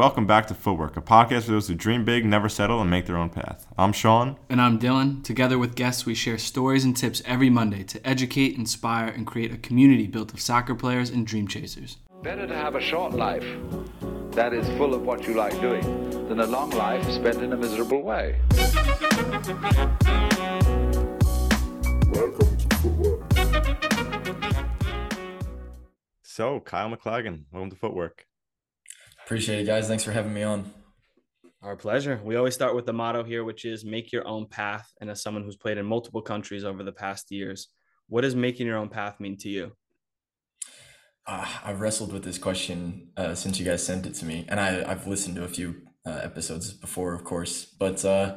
welcome back to Footwork, a podcast for those who dream big, never settle, and make their own path. I'm Sean. And I'm Dylan. Together with guests, we share stories and tips every Monday to educate, inspire, and create a community built of soccer players and dream chasers. Better to have a short life that is full of what you like doing than a long life spent in a miserable way. Welcome to Footwork. So, Kyle McLagan, welcome to Footwork. Appreciate it, guys. Thanks for having me on. Our pleasure. We always start with the motto here, which is make your own path. And as someone who's played in multiple countries over the past years, what does making your own path mean to you? Uh, I've wrestled with this question uh, since you guys sent it to me, and I, I've listened to a few uh, episodes before, of course. But uh,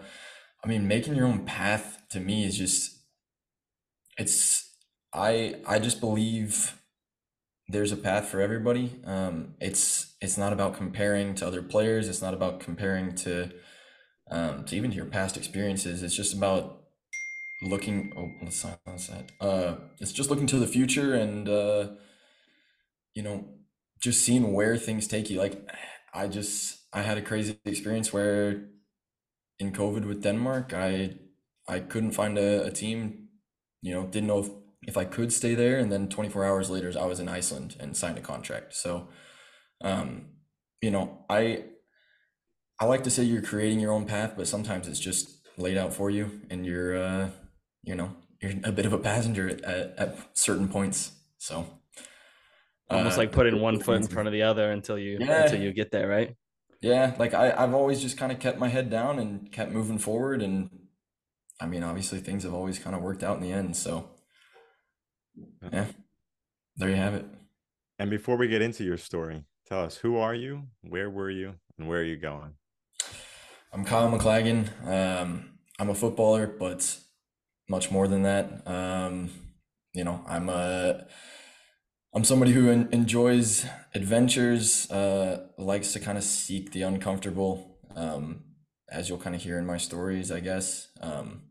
I mean, making your own path to me is just it's I I just believe there's a path for everybody. Um, it's it's not about comparing to other players. It's not about comparing to um, to even to your past experiences. It's just about looking. Oh, let's silence that. Uh, it's just looking to the future and uh, you know, just seeing where things take you. Like, I just I had a crazy experience where in COVID with Denmark, I I couldn't find a, a team. You know, didn't know if I could stay there. And then 24 hours later, I was in Iceland and signed a contract. So, um, you know, I I like to say you're creating your own path, but sometimes it's just laid out for you, and you're uh, you know you're a bit of a passenger at, at certain points. So. Almost uh, like putting one foot in front of the other until you yeah. until you get there, right? Yeah, like I, I've always just kind of kept my head down and kept moving forward and I mean obviously things have always kind of worked out in the end. So yeah, there you have it. And before we get into your story, tell us who are you, where were you, and where are you going? I'm Kyle McLagan. Um, I'm a footballer, but much more than that. Um, you know, I'm a I'm somebody who en- enjoys adventures, uh, likes to kind of seek the uncomfortable, um, as you'll kind of hear in my stories, I guess. Um,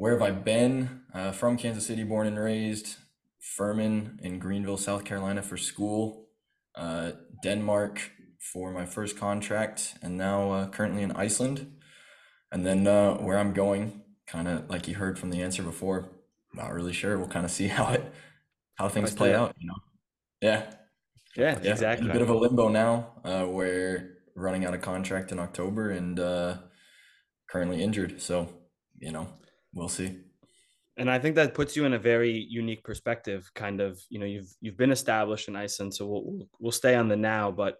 where have I been? Uh, from Kansas City, born and raised. Furman in Greenville, South Carolina for school. Uh, Denmark for my first contract, and now uh, currently in Iceland. And then uh, where I'm going, kind of like you heard from the answer before, not really sure. We'll kind of see how it how things play out. You know. Yeah. Yeah, yeah. exactly. a bit of a limbo now, uh, where running out of contract in October and uh, currently injured. So you know, we'll see. And I think that puts you in a very unique perspective. Kind of, you know, you've you've been established in Iceland, so we'll we'll stay on the now. But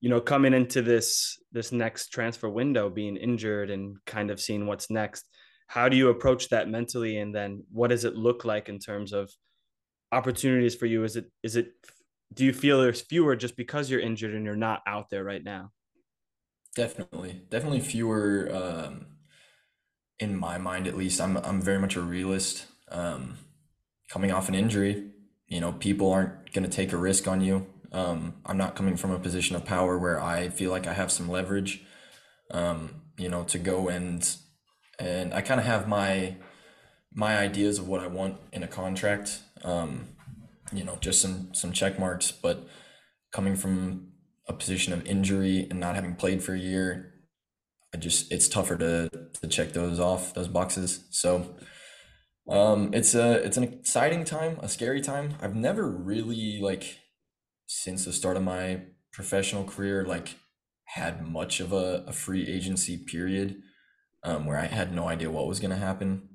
you know, coming into this this next transfer window, being injured and kind of seeing what's next, how do you approach that mentally? And then what does it look like in terms of opportunities for you? Is it is it do you feel there's fewer just because you're injured and you're not out there right now? Definitely, definitely fewer. Um, in my mind, at least, I'm I'm very much a realist. Um, coming off an injury, you know, people aren't going to take a risk on you. Um, I'm not coming from a position of power where I feel like I have some leverage. Um, you know, to go and and I kind of have my my ideas of what I want in a contract. Um, you know, just some some check marks, but coming from a position of injury and not having played for a year, I just it's tougher to to check those off those boxes. So um, it's a it's an exciting time, a scary time. I've never really like since the start of my professional career like had much of a, a free agency period um, where I had no idea what was going to happen.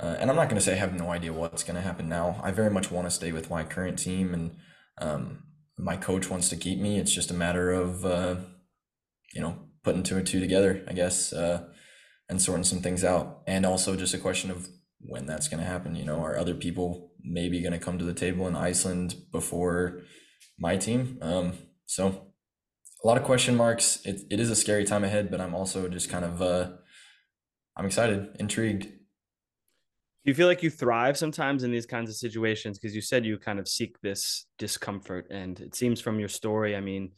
Uh, and I'm not going to say I have no idea what's going to happen now. I very much want to stay with my current team, and um, my coach wants to keep me. It's just a matter of, uh, you know, putting two and two together, I guess, uh, and sorting some things out. And also just a question of when that's going to happen. You know, are other people maybe going to come to the table in Iceland before my team? Um, so a lot of question marks. It, it is a scary time ahead, but I'm also just kind of, uh, I'm excited, intrigued. Do you feel like you thrive sometimes in these kinds of situations? Because you said you kind of seek this discomfort. And it seems from your story, I mean,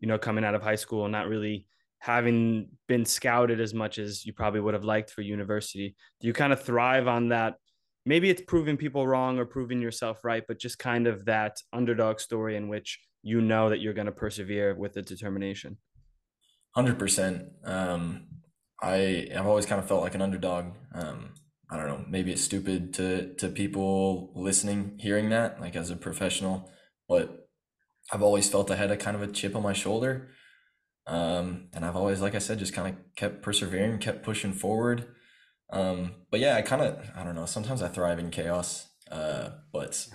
you know, coming out of high school, not really having been scouted as much as you probably would have liked for university do you kind of thrive on that maybe it's proving people wrong or proving yourself right but just kind of that underdog story in which you know that you're going to persevere with the determination hundred percent. Um, I I've always kind of felt like an underdog. Um, I don't know, maybe it's stupid to to people listening, hearing that, like as a professional, but I've always felt I had a kind of a chip on my shoulder. Um, and I've always, like I said, just kind of kept persevering, kept pushing forward. Um, but yeah, I kind of, I don't know, sometimes I thrive in chaos. Uh, but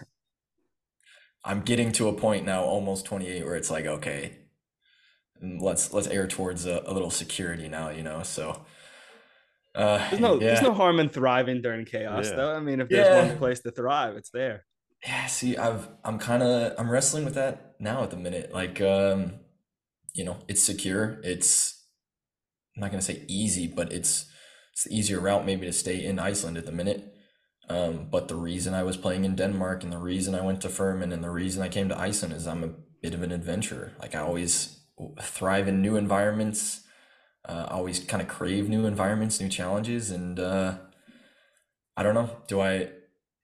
I'm getting to a point now, almost 28, where it's like, okay, let's let's err towards a, a little security now, you know. So uh, there's no yeah. there's no harm in thriving during chaos, yeah. though. I mean, if there's yeah. one place to thrive, it's there. Yeah. See, I've I'm kind of I'm wrestling with that now at the minute. Like, um, you know, it's secure. It's I'm not gonna say easy, but it's it's the easier route maybe to stay in Iceland at the minute. Um, but the reason I was playing in Denmark and the reason I went to Furman and the reason I came to Iceland is I'm a bit of an adventurer. Like I always thrive in new environments. Uh, always kind of crave new environments, new challenges, and uh, I don't know. Do I?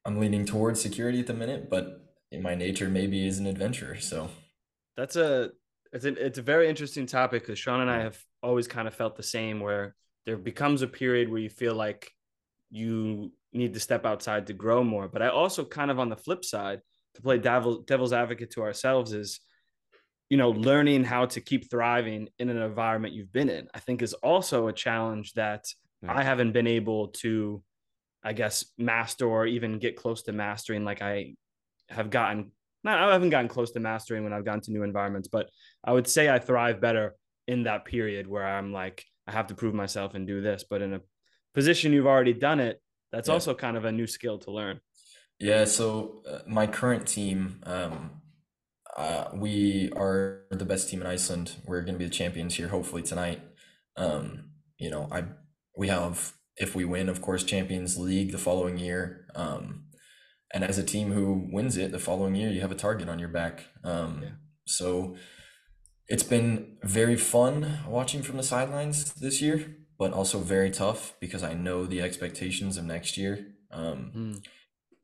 I'm leaning towards security at the minute, but in my nature, maybe is an adventurer. So that's a it's a it's a very interesting topic because Sean and I have always kind of felt the same, where there becomes a period where you feel like you need to step outside to grow more. But I also kind of on the flip side to play devil, devil's advocate to ourselves is, you know, learning how to keep thriving in an environment you've been in. I think is also a challenge that yeah. I haven't been able to, I guess, master or even get close to mastering. Like I have gotten, not I haven't gotten close to mastering when I've gone to new environments, but I would say I thrive better in that period where I'm like I have to prove myself and do this. But in a position you've already done it, that's yeah. also kind of a new skill to learn. Yeah. So uh, my current team, um, uh, we are the best team in Iceland. We're going to be the champions here, hopefully tonight. Um, you know, I we have if we win, of course, Champions League the following year. Um, and as a team who wins it the following year, you have a target on your back. Um, yeah. So it's been very fun watching from the sidelines this year but also very tough because I know the expectations of next year. Um, mm.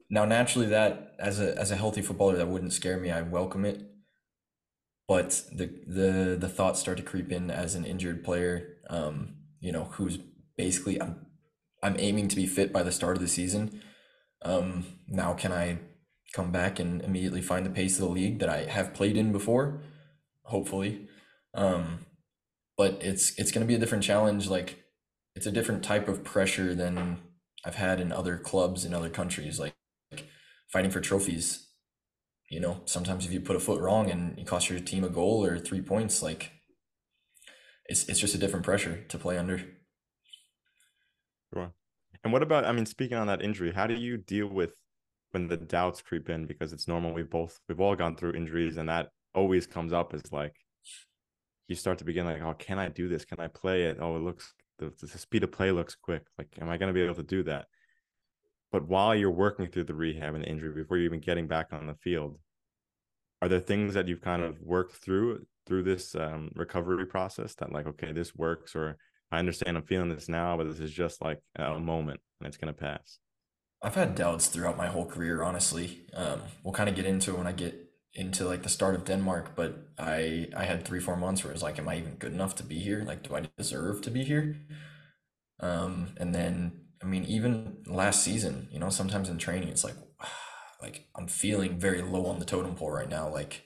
Now, naturally, that as a as a healthy footballer, that wouldn't scare me. I welcome it, but the the the thoughts start to creep in as an injured player. Um, you know, who's basically I'm I'm aiming to be fit by the start of the season. Um, now, can I come back and immediately find the pace of the league that I have played in before? Hopefully. Um, but it's it's going to be a different challenge. Like it's a different type of pressure than I've had in other clubs in other countries, like, like fighting for trophies. You know, sometimes if you put a foot wrong and you cost your team a goal or three points, like it's it's just a different pressure to play under. Sure. And what about? I mean, speaking on that injury, how do you deal with when the doubts creep in? Because it's normal. We've both we've all gone through injuries, and that always comes up as like you start to begin like, oh, can I do this? Can I play it? Oh, it looks the, the speed of play looks quick. Like, am I going to be able to do that? But while you're working through the rehab and the injury, before you're even getting back on the field, are there things that you've kind of worked through through this um, recovery process that like, okay, this works, or I understand I'm feeling this now, but this is just like a moment and it's going to pass. I've had doubts throughout my whole career, honestly. Um, we'll kind of get into it when I get into like the start of Denmark, but I I had three four months where it was like, am I even good enough to be here? Like, do I deserve to be here? Um, and then I mean, even last season, you know, sometimes in training, it's like, like I'm feeling very low on the totem pole right now. Like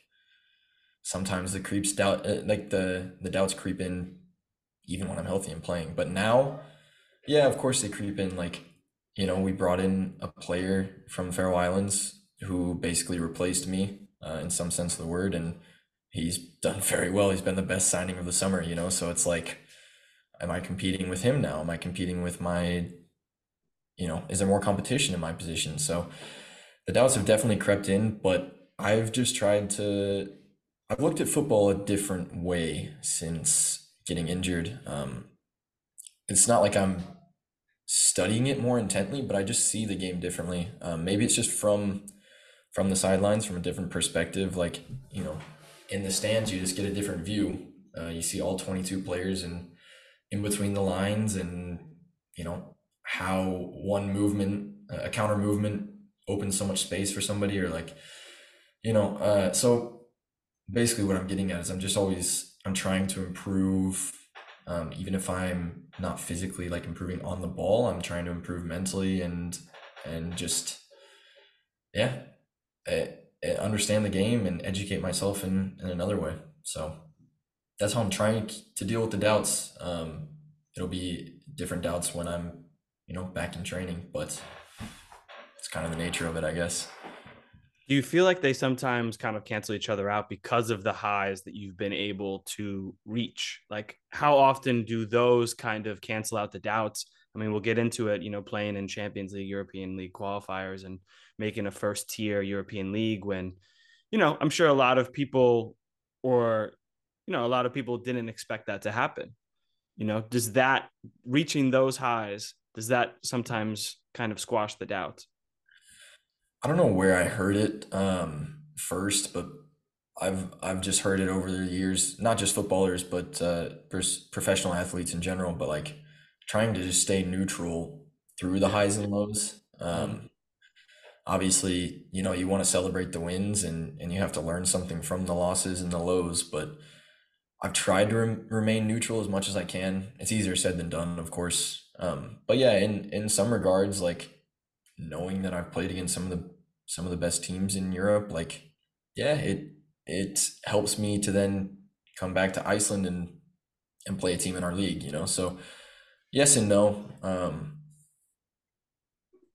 sometimes the creeps doubt, uh, like the the doubts creep in, even when I'm healthy and playing. But now, yeah, of course they creep in. Like you know, we brought in a player from Faroe Islands who basically replaced me uh, in some sense of the word, and he's done very well. He's been the best signing of the summer, you know. So it's like, am I competing with him now? Am I competing with my, you know, is there more competition in my position? So the doubts have definitely crept in, but I've just tried to. I've looked at football a different way since getting injured. Um, it's not like I'm studying it more intently, but I just see the game differently. Um, maybe it's just from from the sidelines from a different perspective. Like, you know, in the stands, you just get a different view. Uh, you see all 22 players and in between the lines and, you know, how one movement, a counter movement opens so much space for somebody or like, you know, uh, so basically what I'm getting at is I'm just always, I'm trying to improve Um, even if I'm not physically like improving on the ball, I'm trying to improve mentally and and just yeah, understand the game and educate myself in in another way. So that's how I'm trying to deal with the doubts. Um, it'll be different doubts when I'm you know back in training, but it's kind of the nature of it, I guess. Do you feel like they sometimes kind of cancel each other out because of the highs that you've been able to reach? Like, how often do those kind of cancel out the doubts? I mean, we'll get into it, you know, playing in Champions League, European League qualifiers and making a first tier European League when, you know, I'm sure a lot of people or, you know, a lot of people didn't expect that to happen. You know, does that reaching those highs, does that sometimes kind of squash the doubt? I don't know where I heard it um, first, but I've I've just heard it over the years. Not just footballers, but uh, professional athletes in general. But like trying to just stay neutral through the highs and lows. Um, obviously, you know you want to celebrate the wins, and and you have to learn something from the losses and the lows. But I've tried to rem- remain neutral as much as I can. It's easier said than done, of course. Um, but yeah, in in some regards, like knowing that I've played against some of the some of the best teams in Europe, like yeah, it it helps me to then come back to Iceland and and play a team in our league, you know. So yes and no. Um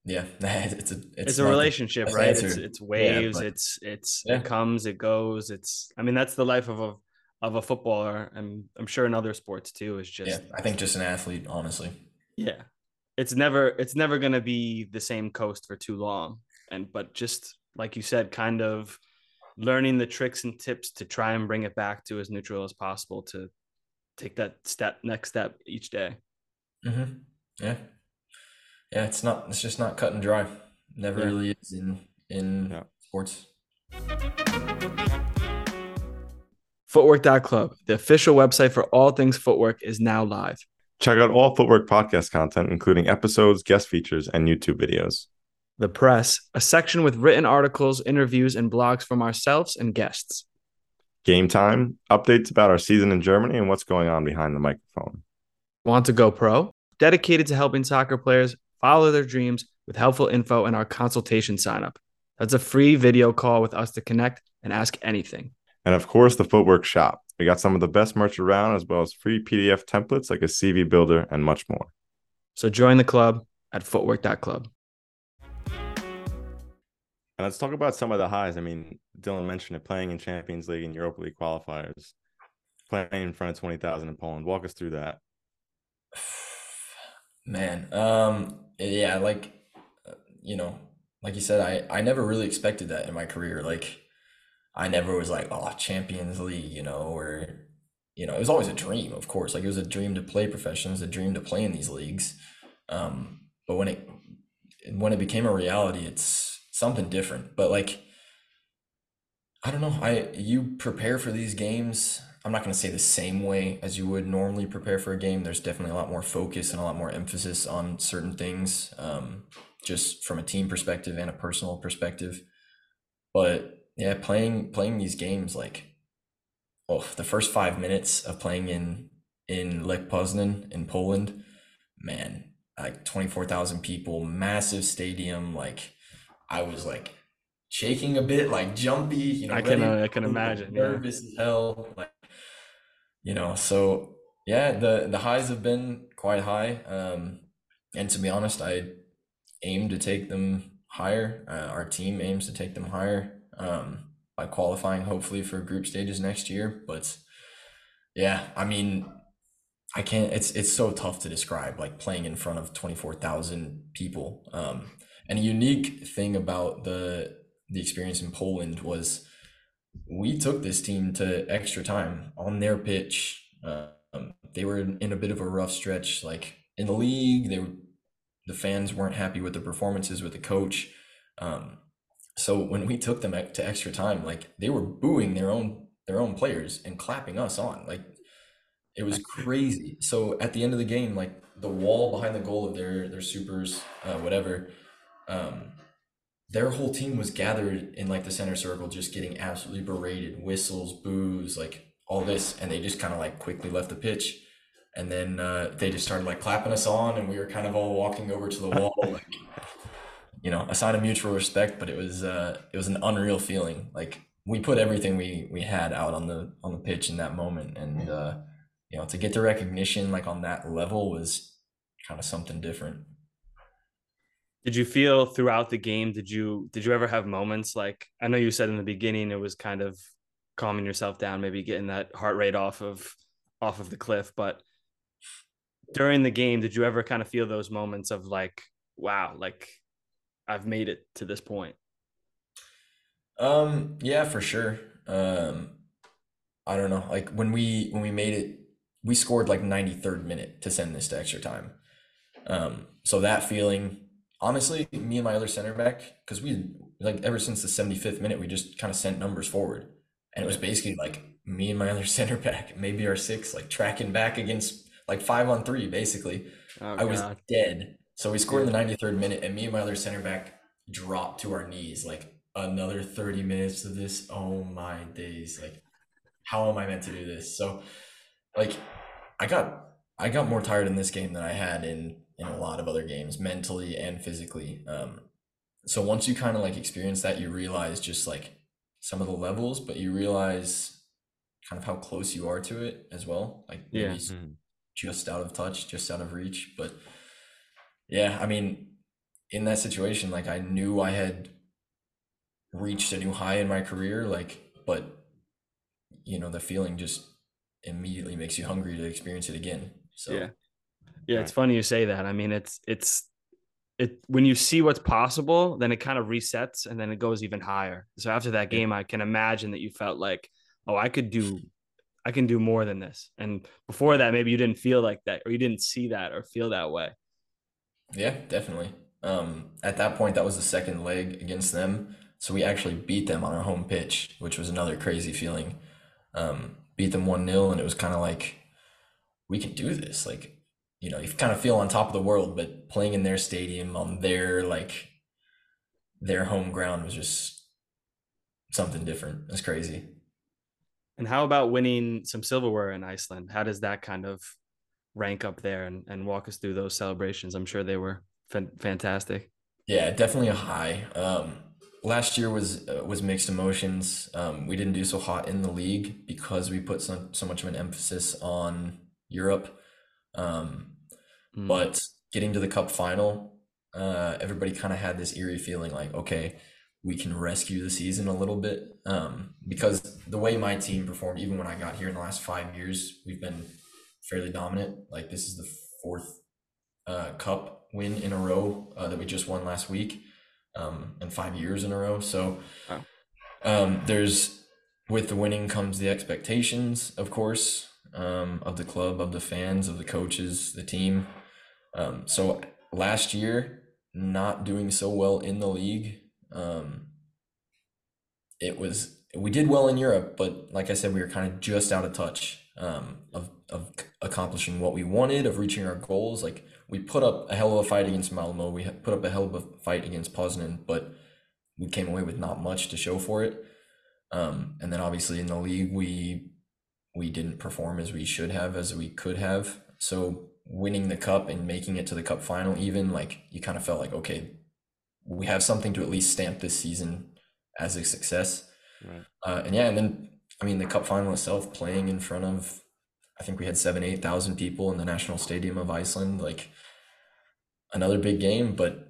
yeah, it's a it's, it's a relationship, right? It's it's waves, yeah, it's it's yeah. it comes, it goes. It's I mean that's the life of a of a footballer and I'm sure in other sports too is just Yeah, I think just an athlete, honestly. Yeah it's never it's never going to be the same coast for too long and but just like you said kind of learning the tricks and tips to try and bring it back to as neutral as possible to take that step next step each day mm-hmm. yeah yeah it's not it's just not cut and dry never yeah. really is in in yeah. sports footwork.club the official website for all things footwork is now live Check out all Footwork podcast content, including episodes, guest features, and YouTube videos. The Press, a section with written articles, interviews, and blogs from ourselves and guests. Game Time, updates about our season in Germany and what's going on behind the microphone. Want to go pro? Dedicated to helping soccer players follow their dreams with helpful info and our consultation sign up. That's a free video call with us to connect and ask anything. And of course, the Footwork Shop we got some of the best merch around, as well as free PDF templates like a CV builder and much more. So join the club at footwork.club. And let's talk about some of the highs. I mean, Dylan mentioned it playing in Champions League and Europa League qualifiers, playing in front of 20,000 in Poland. Walk us through that. Man, um, yeah, like, uh, you know, like you said, I, I never really expected that in my career. Like, I never was like, oh, Champions League, you know, or you know, it was always a dream, of course. Like it was a dream to play professionals, a dream to play in these leagues. Um, but when it when it became a reality, it's something different. But like, I don't know. I you prepare for these games. I'm not going to say the same way as you would normally prepare for a game. There's definitely a lot more focus and a lot more emphasis on certain things, um, just from a team perspective and a personal perspective. But yeah, playing playing these games like oh, the first five minutes of playing in in Lech Poznan in Poland, man, like twenty four thousand people, massive stadium. Like I was like shaking a bit, like jumpy. You know, I can uh, I can imagine. Nervous yeah. as hell. Like you know, so yeah, the the highs have been quite high. Um, and to be honest, I aim to take them higher. Uh, our team aims to take them higher um, by qualifying hopefully for group stages next year. But yeah, I mean, I can't. It's it's so tough to describe like playing in front of twenty four thousand people. Um, and a unique thing about the the experience in Poland was we took this team to extra time on their pitch. Um, they were in a bit of a rough stretch, like in the league. They were, the fans weren't happy with the performances with the coach. Um, so when we took them to extra time, like they were booing their own their own players and clapping us on. Like it was crazy. So at the end of the game, like the wall behind the goal of their their supers, uh, whatever, um, their whole team was gathered in like the center circle, just getting absolutely berated, whistles, boos, like all this, and they just kind of like quickly left the pitch. and then uh, they just started like clapping us on, and we were kind of all walking over to the wall, like you know, a sign of mutual respect. But it was uh, it was an unreal feeling. Like we put everything we we had out on the on the pitch in that moment, and uh, you know, to get the recognition like on that level was kind of something different. Did you feel throughout the game? Did you did you ever have moments like I know you said in the beginning it was kind of calming yourself down, maybe getting that heart rate off of off of the cliff, but during the game, did you ever kind of feel those moments of like, wow, like I've made it to this point? Um, yeah, for sure. Um, I don't know. Like when we when we made it, we scored like 93rd minute to send this to extra time. Um, so that feeling, honestly, me and my other center back, because we like ever since the 75th minute, we just kind of sent numbers forward. And it was basically like me and my other center back, maybe our six, like tracking back against like five on three, basically. Oh, I was dead. So we scored in the 93rd minute, and me and my other center back dropped to our knees. Like another 30 minutes of this. Oh my days. Like, how am I meant to do this? So, like, I got I got more tired in this game than I had in in a lot of other games, mentally and physically. Um, so once you kind of like experience that, you realize just like some of the levels, but you realize kind of how close you are to it as well. Like maybe yeah. Mm-hmm. just out of touch, just out of reach. But yeah, I mean, in that situation, like I knew I had reached a new high in my career, like, but you know, the feeling just immediately makes you hungry to experience it again. So yeah. Yeah, it's funny you say that. I mean, it's it's it when you see what's possible, then it kind of resets and then it goes even higher. So after that game, I can imagine that you felt like, oh, I could do I can do more than this. And before that, maybe you didn't feel like that or you didn't see that or feel that way. Yeah, definitely. Um, at that point, that was the second leg against them. So we actually beat them on our home pitch, which was another crazy feeling. Um, beat them 1 0, and it was kind of like, we can do this. Like, you know, you kind of feel on top of the world, but playing in their stadium on their, like, their home ground was just something different. It's crazy. And how about winning some silverware in Iceland? How does that kind of rank up there and, and walk us through those celebrations? I'm sure they were fantastic. Yeah, definitely a high. Um, last year was uh, was mixed emotions. Um, we didn't do so hot in the league because we put so, so much of an emphasis on Europe. Um, mm. But getting to the cup final, uh, everybody kind of had this eerie feeling like, okay, we can rescue the season a little bit. Um, because the way my team performed, even when I got here in the last five years, we've been fairly dominant. Like this is the fourth uh, cup win in a row uh, that we just won last week, um, and five years in a row. So um, there's with the winning comes the expectations, of course, um, of the club, of the fans, of the coaches, the team. Um, so last year, not doing so well in the league. Um, it was we did well in Europe, but like I said, we were kind of just out of touch um, of of accomplishing what we wanted, of reaching our goals. Like we put up a hell of a fight against Malmo, we put up a hell of a fight against Poznan, but we came away with not much to show for it. Um, and then obviously in the league, we we didn't perform as we should have, as we could have. So winning the cup and making it to the cup final, even like you kind of felt like okay, we have something to at least stamp this season as a success. Right. Uh, and yeah, and then I mean the cup final itself, playing in front of I think we had seven, eight thousand people in the national stadium of Iceland. Like another big game, but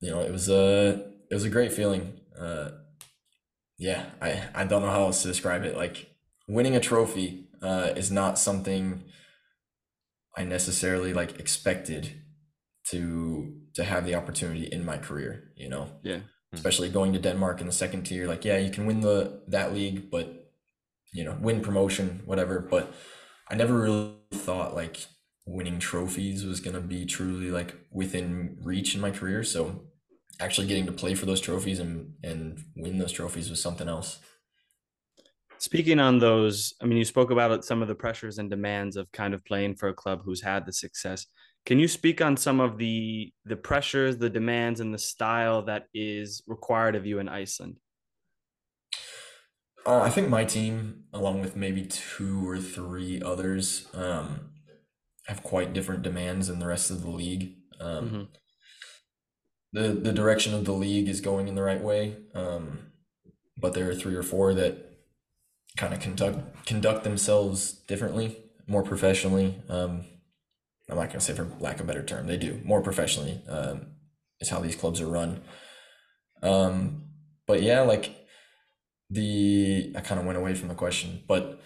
you know, it was a it was a great feeling. Uh, yeah, I I don't know how else to describe it. Like winning a trophy uh, is not something I necessarily like expected to to have the opportunity in my career. You know, yeah. Hmm. Especially going to Denmark in the second tier, like yeah, you can win the that league, but you know, win promotion, whatever. But I never really thought like winning trophies was going to be truly like within reach in my career. So actually getting to play for those trophies and, and win those trophies was something else. Speaking on those, I mean, you spoke about some of the pressures and demands of kind of playing for a club who's had the success. Can you speak on some of the the pressures, the demands, and the style that is required of you in Iceland? Uh, I think my team, along with maybe two or three others, um, have quite different demands than the rest of the league. Um, Mhm. The the direction of the league is going in the right way, um, but there are three or four that kind of conduct conduct themselves differently, more professionally. Um, I'm not gonna say for lack of a better term, they do more professionally. Um, is how these clubs are run. Um, but yeah, like the I kind of went away from the question, but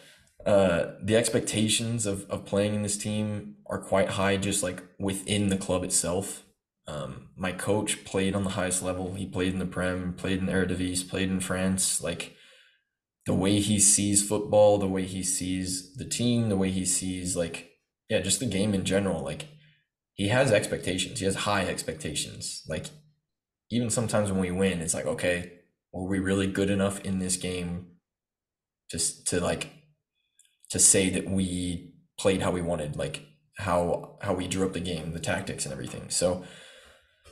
uh, the expectations of of playing in this team are quite high, just like within the club itself. Um, my coach played on the highest level. He played in the Prem, played in Eredivisie, played in France. Like the way he sees football, the way he sees the team, the way he sees like yeah, just the game in general. Like he has expectations. He has high expectations. Like even sometimes when we win, it's like okay, were we really good enough in this game just to like to say that we played how we wanted, like how how we drew up the game, the tactics and everything. So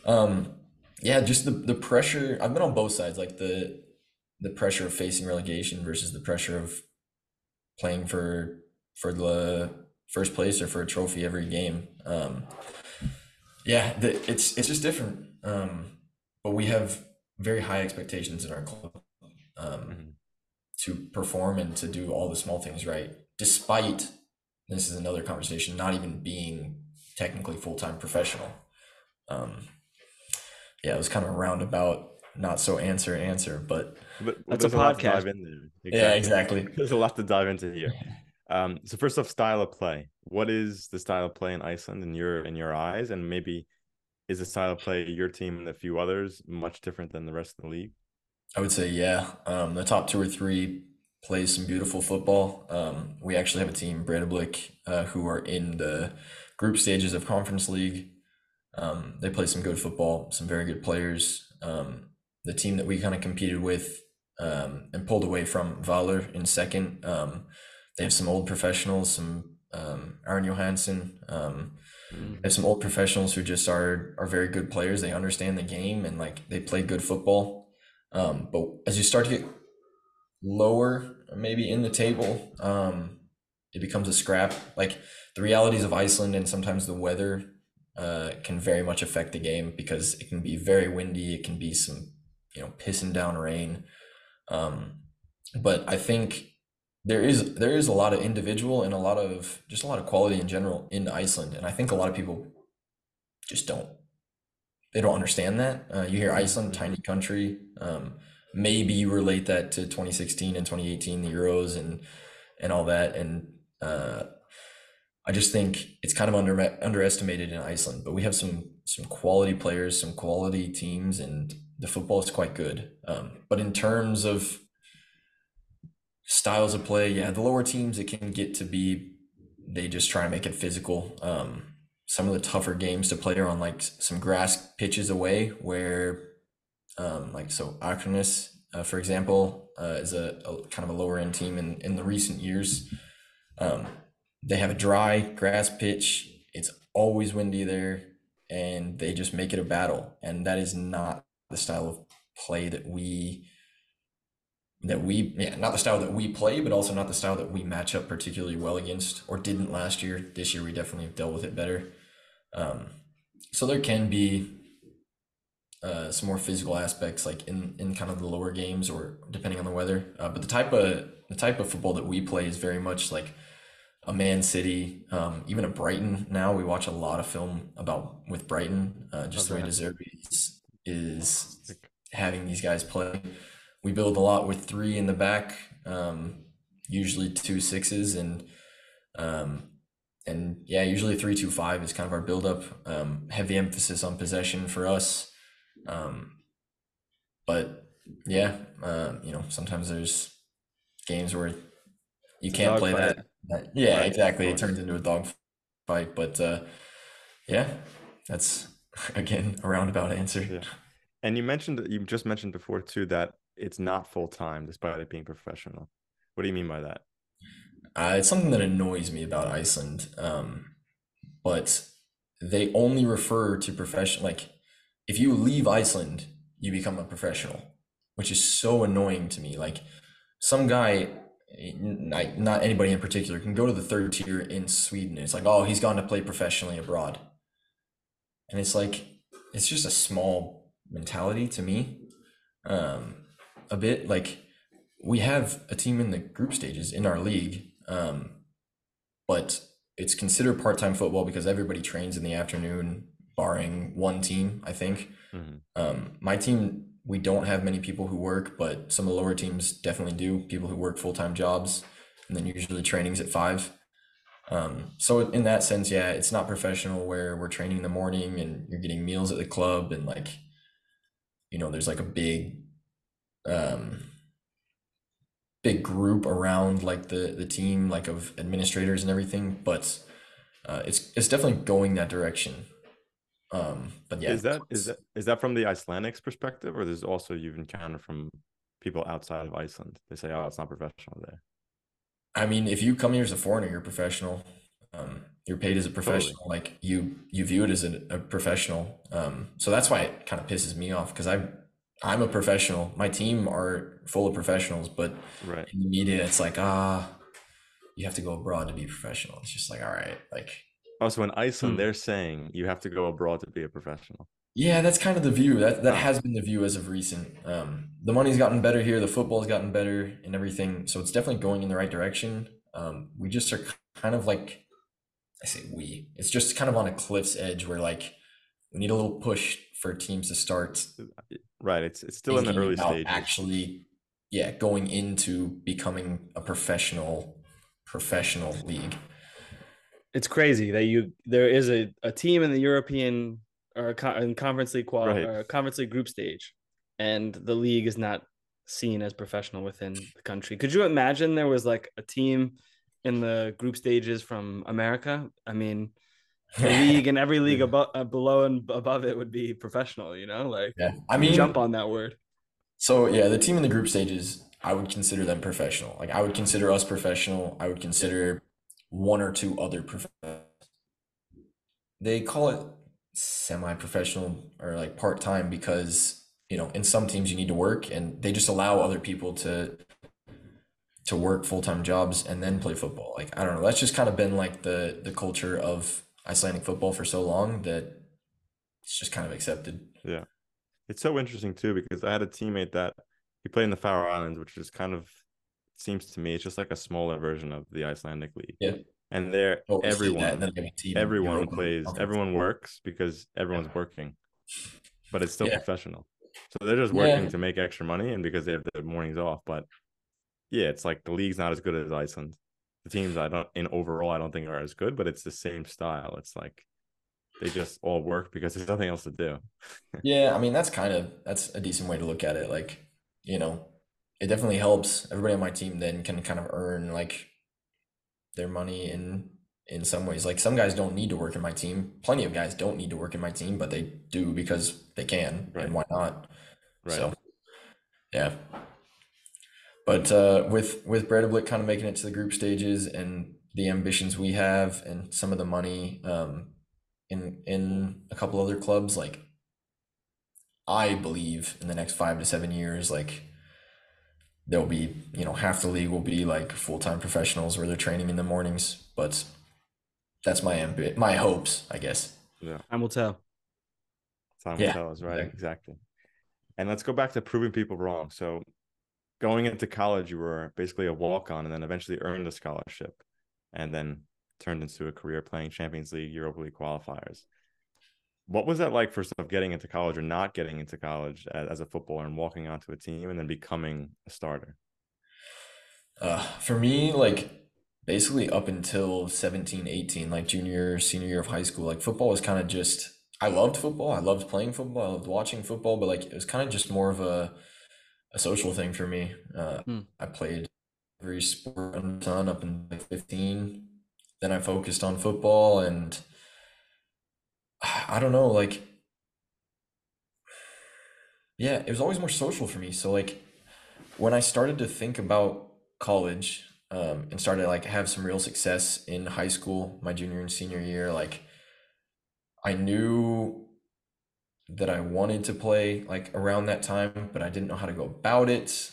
um yeah, just the the pressure I've been on both sides, like the the pressure of facing relegation versus the pressure of playing for for the first place or for a trophy every game. Um yeah, the, it's it's just different. Um but we have very high expectations in our club. Um Mhm. to perform and to do all the small things right, despite this is another conversation, not even being technically full time professional. Um, yeah, it was kind of a roundabout, not so answer answer, but But That's a there's lot podcast. dive in there. yeah, exactly. There's a lot to dive into here. Um, so first off, style of play. What is the style of play in Iceland in your in your eyes, and maybe is the style of play your team and a few others much different than the rest of the league? I would say yeah. Um, the top two or three plays some beautiful football. Um, we actually have a team, Breidablik, uh, who are in the group stages of Conference League. Um, they play some good football, some very good players. Um, the team that we kind of competed with um, and pulled away from Valur in second. Um, they have some old professionals, some um, Aron Jóhannsson. Um, Mm. they have some old professionals who just are are very good players. They understand the game and like they play good football. Um, but as you start to get lower, maybe in the table, um, it becomes a scrap. Like the realities of Iceland and sometimes the weather uh, can very much affect the game because it can be very windy. It can be some, you know, pissing down rain. Um, but I think there is there is a lot of individual and a lot of just a lot of quality in general in Iceland, and I think a lot of people just don't they don't understand that. Uh, you hear Iceland, tiny country. Um, maybe you relate that to 2016 and 2018, the Euros and and all that. And uh, I just think it's kind of under underestimated in Iceland. But we have some some quality players, some quality teams, and the football is quite good. Um, but in terms of styles of play, yeah, the lower teams it can get to be they just try to make it physical. Um, some of the tougher games to play are on like some grass pitches away where um, like so Akranes, uh, for example, uh, is a, a kind of a lower end team in, in the recent years. Um, they have a dry grass pitch. It's always windy there, and they just make it a battle. And that is not the style of play that we that we yeah not the style that we play, but also not the style that we match up particularly well against or didn't last year. This year we definitely have dealt with it better. Um, so there can be uh, some more physical aspects like in, in kind of the lower games or depending on the weather. Uh, but the type of the type of football that we play is very much like a Man City, um, even a Brighton. Now we watch a lot of film about with Brighton, uh, just the way Okay. Is, having these guys play. We build a lot with three in the back, um, usually two sixes, and um, and yeah, usually three two five is kind of our build up. Um, heavy emphasis on possession for us, um, but yeah, uh, you know sometimes there's games where you can't play that. that- Yeah, Right, exactly. It turns into a dog fight, but uh, yeah, that's again a roundabout answer. Yeah. And you mentioned that you just mentioned before too that it's not full time despite it being professional. What do you mean by that? Uh, it's something that annoys me about Iceland. Um, but they only refer to professional. Like, if you leave Iceland, you become a professional, which is so annoying to me. Like, some guy not, not anybody in particular can go to the third tier in Sweden. It's like, oh, he's gone to play professionally abroad. And it's like, it's just a small mentality to me. Um, a bit like we have a team in the group stages in our league, um, but it's considered part-time football because everybody trains in the afternoon, barring one team, I think. Mm-hmm. Um, my team we don't have many people who work, but some of the lower teams definitely do. People who work full time jobs, and then usually trainings at five. Um, so in that sense, yeah, it's not professional where we're training in the morning and you're getting meals at the club and like, you know, there's like a big, um, big group around like the the team, like of administrators and everything. But uh, it's it's definitely going that direction. Um, but yeah, is that is that is that from the Icelandics perspective, or there's also you've encountered from people outside of Iceland? They say, "Oh, it's not professional there." I mean, if you come here as a foreigner, you're a professional. Um, you're paid as a professional. Totally. Like you, you view it as a, a professional. Um, so that's why it kind of pisses me off because I'm, I'm a professional. My team are full of professionals, but right. in the media, it's like ah, you have to go abroad to be professional. It's just like all right, like also, in Iceland, hmm. they're saying you have to go abroad to be a professional. Yeah, that's kind of the view. That that has been the view as of recent. Um, the money's gotten better here. The football's gotten better and everything. So it's definitely going in the right direction. Um, we just are kind of like, I say we. It's just kind of on a cliff's edge where like we need a little push for teams to start. Right. It's it's still in the early stages. Actually, yeah, going into becoming a professional professional league it's crazy that you there is a, a team in the European or in conference league qual right. or conference league group stage, and the league is not seen as professional within the country. Could you imagine there was like a team in the group stages from America? I mean, the league and every league above, uh, below and above it would be professional. You know, like yeah. I mean, jump on that word. So yeah, the team in the group stages, I would consider them professional. Like I would consider us professional. I would consider one or two other professionals. They call it semi-professional or like part-time because you know in some teams you need to work and they just allow other people to to work full-time jobs and then play football like i don't know that's just kind of been like the the culture of icelandic football for so long that it's just kind of accepted yeah it's so interesting too because i had a teammate that he played in the faroe islands which is kind of seems to me it's just like a smaller version of the Icelandic league. Yeah. And there oh, everyone everyone plays everyone works because everyone's yeah. working. But it's still yeah. professional. So they're just working yeah. to make extra money and because they have the mornings off. But yeah, it's like the league's not as good as Iceland. The teams I don't in overall I don't think are as good, but it's the same style. It's like they just all work because there's nothing else to do. yeah, I mean that's kind of that's a decent way to look at it. Like, you know, it definitely helps. Everybody on my team then can kind of earn like their money in in some ways. Like some guys don't need to work in my team. Plenty of guys don't need to work in my team, but they do because they can, right. and why not? Right. So, yeah. But uh, with with Breidablik kind of making it to the group stages and the ambitions we have and some of the money um, in in a couple other clubs, like I believe in the next five to seven years, like there'll be you know half the league will be like full-time professionals where they're training in the mornings but that's my ambi- my hopes i guess. Yeah. Time will tell. Time will yeah. tell us right yeah. exactly. And let's go back to proving people wrong. So going into college you were basically a walk-on and then eventually earned a scholarship and then turned into a career playing champions league europa league qualifiers what was that like first of getting into college or not getting into college as, as a footballer and walking onto a team and then becoming a starter? Uh, for me like basically up until 17 18 like junior senior year of high school like football was kind of just i loved football. I loved playing football. I loved watching football but like it was kind of just more of a a social thing for me. Uh, hmm. i played every sport under the sun up until like 15 then i focused on football and I don't know, like yeah, it was always more social for me. So like when I started to think about college um, and started to like have some real success in high school, my junior and senior year, like I knew that I wanted to play like around that time, but I didn't know how to go about it.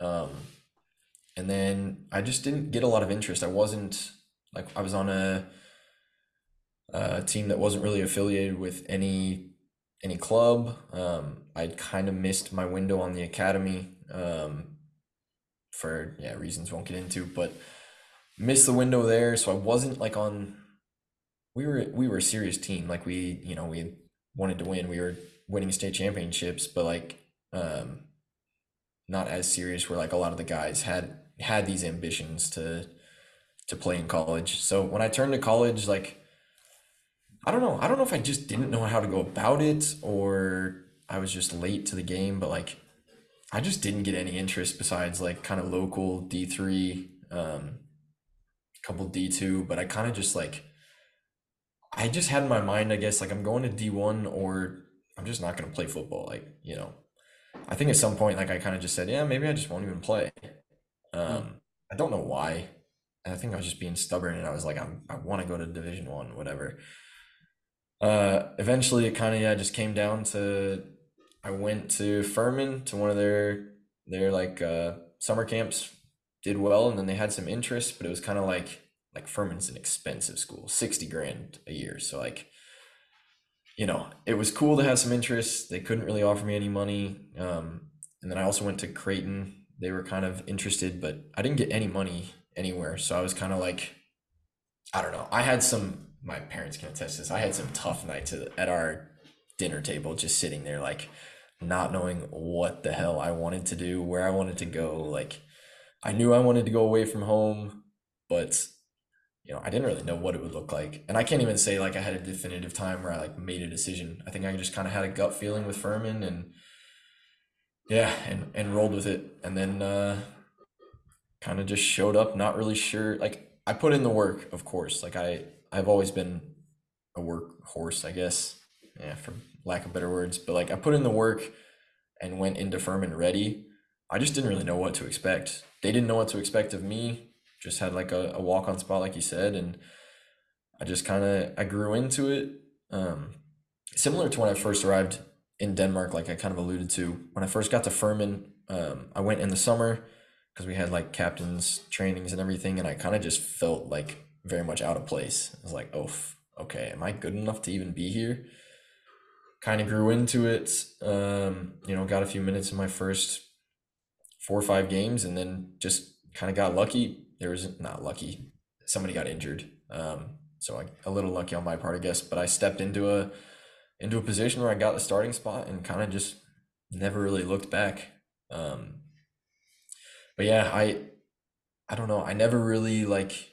Um, and then I just didn't get a lot of interest. I wasn't like I was on a, a team that wasn't really affiliated with any any club. Um, I'd kind of missed my window on the academy um, for yeah reasons won't get into, but missed the window there. So I wasn't like on. We were we were a serious team. Like we you know we wanted to win. We were winning state championships, but like um, not as serious. Where like a lot of the guys had had these ambitions to to play in college. So when I turned to college, like I don't know, I don't know if I just didn't know how to go about it or I was just late to the game, but like I just didn't get any interest besides like kind of local D three, um, couple D two, but I kind of just like I just had in my mind, I guess, like I'm going to D one or I'm just not gonna play football. Like, you know. I think at some point like I kind of just said, yeah, maybe I just won't even play. Um, I don't know why. I think I was just being stubborn, and I was like, I'm, I want to go to Division One, whatever. Uh, eventually, it kind of yeah, just came down to I went to Furman to one of their their like uh, summer camps, did well, and then they had some interest, but it was kind of like like Furman's an expensive school, sixty grand a year, so like you know, it was cool to have some interest. They couldn't really offer me any money. Um, and then I also went to Creighton they were kind of interested, but I didn't get any money anywhere. So I was kind of like, I don't know. I had some. My parents can attest to this. I had some tough nights at our dinner table, just sitting there, like not knowing what the hell I wanted to do, where I wanted to go. Like I knew I wanted to go away from home, but you know, I didn't really know what it would look like. And I can't even say like I had a definitive time where I like made a decision. I think I just kind of had a gut feeling with Furman and yeah, and and rolled with it, and then uh, kind of just showed up, not really sure. Like I put in the work, of course. Like I I've always been a workhorse, I guess. Yeah, for lack of better words, but like I put in the work and went into Furman ready. I just didn't really know what to expect. They didn't know what to expect of me. Just had like a, a walk on spot, like you said, and I just kind of I grew into it. Um, similar to when I first arrived in Denmark, like I kind of alluded to, when I first got to Furman, um, I went in the summer because we had like captains trainings and everything, and I kind of just felt like very much out of place. I was like, oh, okay, am I good enough to even be here? Kind of grew into it. Um, you know, got a few minutes in my first four or five games, and then just kind of got lucky. There was not lucky. Somebody got injured. Um, so I, a little lucky on my part, I guess. But I stepped into a into a position where I got the starting spot and kind of just never really looked back. Um, but yeah, I I don't know. I never really like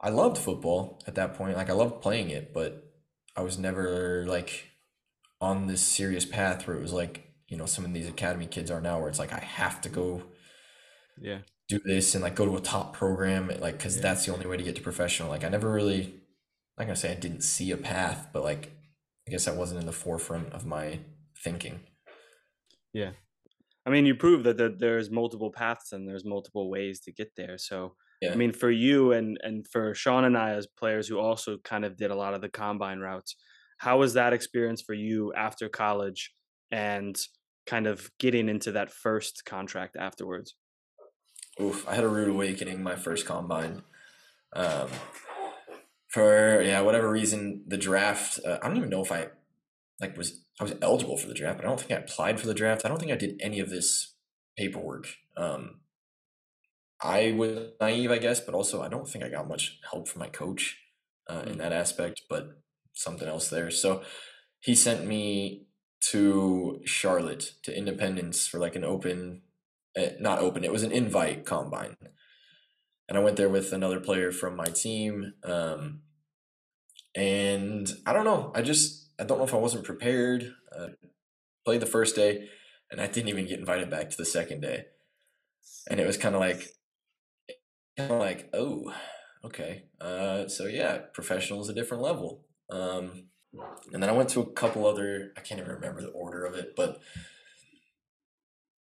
I loved football at that point. Like I loved playing it, but I was never like on this serious path where it was like, you know, some of these academy kids are now where it's like I have to go yeah, do this and like go to a top program like cuz Yeah. that's the only way to get to professional. Like I never really like gonna say I didn't see a path, but like I guess that wasn't in the forefront of my thinking. Yeah i mean, you prove that there, there's multiple paths and there's multiple ways to get there. So, Yeah. I mean, for you and and for Sean and I as players who also kind of did a lot of the combine routes, how was that experience for you after college and kind of getting into that first contract afterwards? Oof, I had a rude awakening my first combine. Um, for yeah, whatever reason, the draft. Uh, I don't even know if I like was I was eligible for the draft, but I don't think I applied for the draft. I don't think I did any of this paperwork. Um, I was naive, I guess, but also I don't think I got much help from my coach uh, in that aspect. But something else there. So he sent me to Charlotte to Independence for like an open uh, not open. It was an invite combine, and I went there with another player from my team. Um, and I don't know. I just I don't know if I wasn't prepared. Uh, played the first day, and I didn't even get invited back to the second day. And it was kind of like, kind of like, oh, okay. Uh, so yeah, professional is a different level. Um, and then I went to a couple other. I can't even remember the order of it, but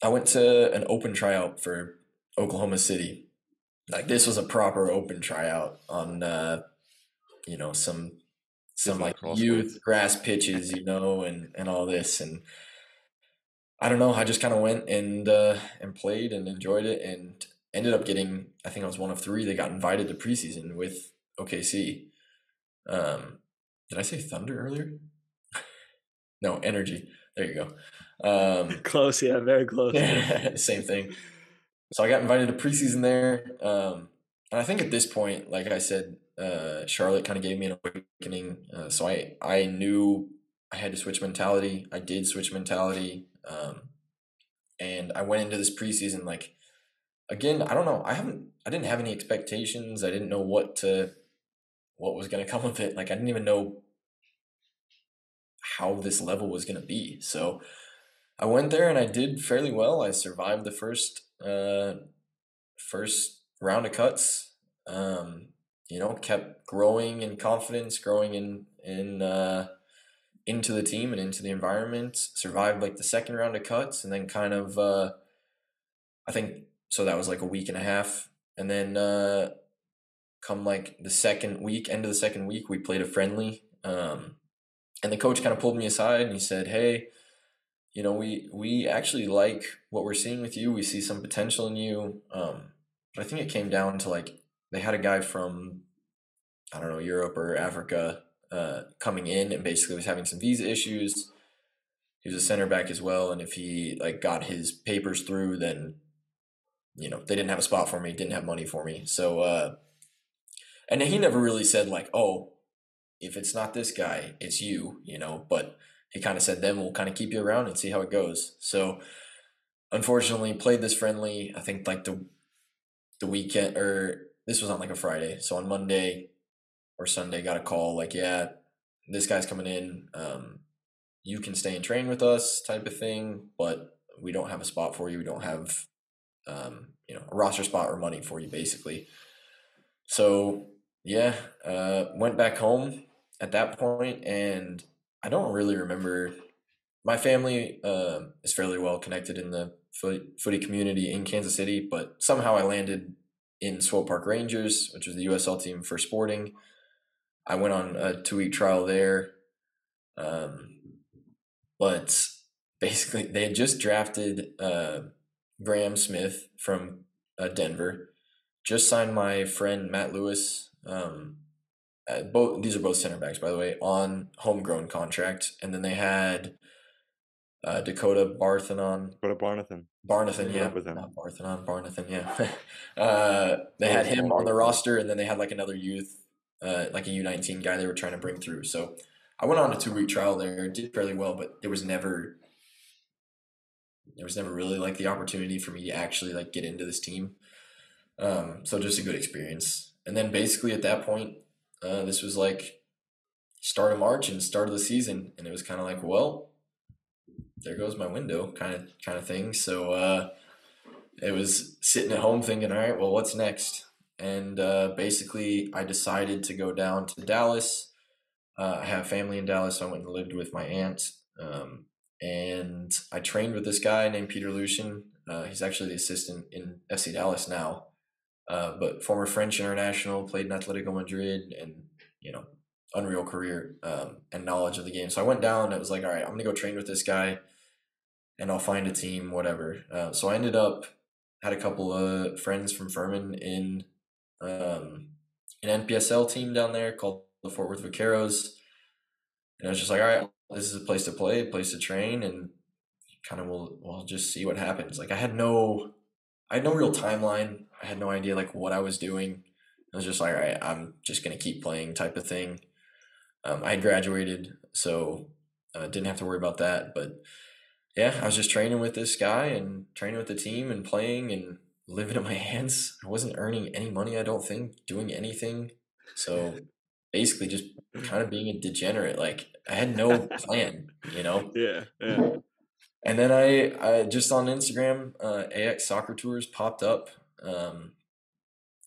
I went to an open tryout for Oklahoma City. Like this was a proper open tryout on uh you know some some like youth grass pitches, you know, and and all this and I don't know, I just kind of went and uh and played and enjoyed it and ended up getting, I think I was one of three that got invited to preseason with OKC. Um, did I say Thunder earlier? no, Energy. There you go. Um, close, yeah, very close. same thing. So I got invited to preseason there. Um, and I think at this point, like I said, uh, Charlotte kind of gave me an awakening. Uh, so I, I knew I had to switch mentality. I did switch mentality. Um, and I went into this preseason like, again, I don't know. I haven't, I didn't have any expectations. I didn't know what to, what was going to come of it. Like I didn't even know how this level was going to be. So I went there and I did fairly well. I survived the first, uh, first round of cuts. Um, you know, kept growing in confidence, growing in in uh, into the team and into the environment. Survived like the second round of cuts, and then kind of, uh, I think so. That was like a week and a half, and then uh, come like the second week, end of the second week, we played a friendly, um, and the coach kind of pulled me aside and he said, "Hey." You know, we we actually like what we're seeing with you. We see some potential in you. Um, but I think it came down to like they had a guy from I don't know Europe or Africa uh, coming in and basically was having some visa issues. He was a center back as well, and if he like got his papers through, then you know they didn't have a spot for me, didn't have money for me. So, uh, and he never really said like, oh, if it's not this guy, it's you, you know. But he kind of said, then we'll kind of keep you around and see how it goes. So, unfortunately, played this friendly. I think like the the weekend or this was on like a Friday. So on Monday or Sunday, got a call like, yeah, this guy's coming in. Um, you can stay and train with us, type of thing, but we don't have a spot for you. We don't have, um, you know, a roster spot or money for you, basically. So yeah, uh, went back home at that point, and I don't really remember. My family uh, is fairly well connected in the footy, community in Kansas City, but somehow I landed in Swope Park Rangers, which was the USL team for sporting. I went on a two week trial there. Um, but basically, they had just drafted uh, Graham Smith from uh, Denver, just signed my friend Matt Lewis. Um, uh, both these are both center backs, by the way, on homegrown contract, and then they had uh, Dakota Barthanon. Dakota Barnathan. Barnathan, yeah, with him. not Barthanon, Barnathan, yeah. uh, they had him on the roster, and then they had like another youth, uh, like a U nineteen guy they were trying to bring through. So I went on a two week trial there, did fairly well, but there was never, there was never really like the opportunity for me to actually like get into this team. Um, so just a good experience, and then basically at that point, uh, this was like start of March and start of the season, and it was kind of like, well there goes my window kind of kind of thing. So uh, it was sitting at home thinking, all right, well, what's next? And uh, basically, I decided to go down to Dallas. Uh, I have family in Dallas, so I went and lived with my aunt. Um, and I trained with this guy named Peter Luccin. Uh, he's actually the assistant in FC Dallas now, uh, but former French international, played in Atletico Madrid, and you know, unreal career um, and knowledge of the game. So I went down. And it was like, all right, I'm gonna go train with this guy and I'll find a team, whatever. Uh, so I ended up had a couple of friends from Furman in um, an NPSL team down there called the Fort Worth Vaqueros, and I was just like, all right, this is a place to play, a place to train, and kind of we'll we'll just see what happens. Like I had no, I had no real timeline. I had no idea like what I was doing. I was just like, all right, I'm just gonna keep playing type of thing. Um, I had graduated, so uh, didn't have to worry about that, but yeah, I was just training with this guy and training with the team and playing and living in my hands. I wasn't earning any money, I don't think, doing anything. So basically just kind of being a degenerate. Like I had no plan, you know? Yeah. Yeah. And then I, I just on Instagram, uh, AX Soccer Tours popped up. Um,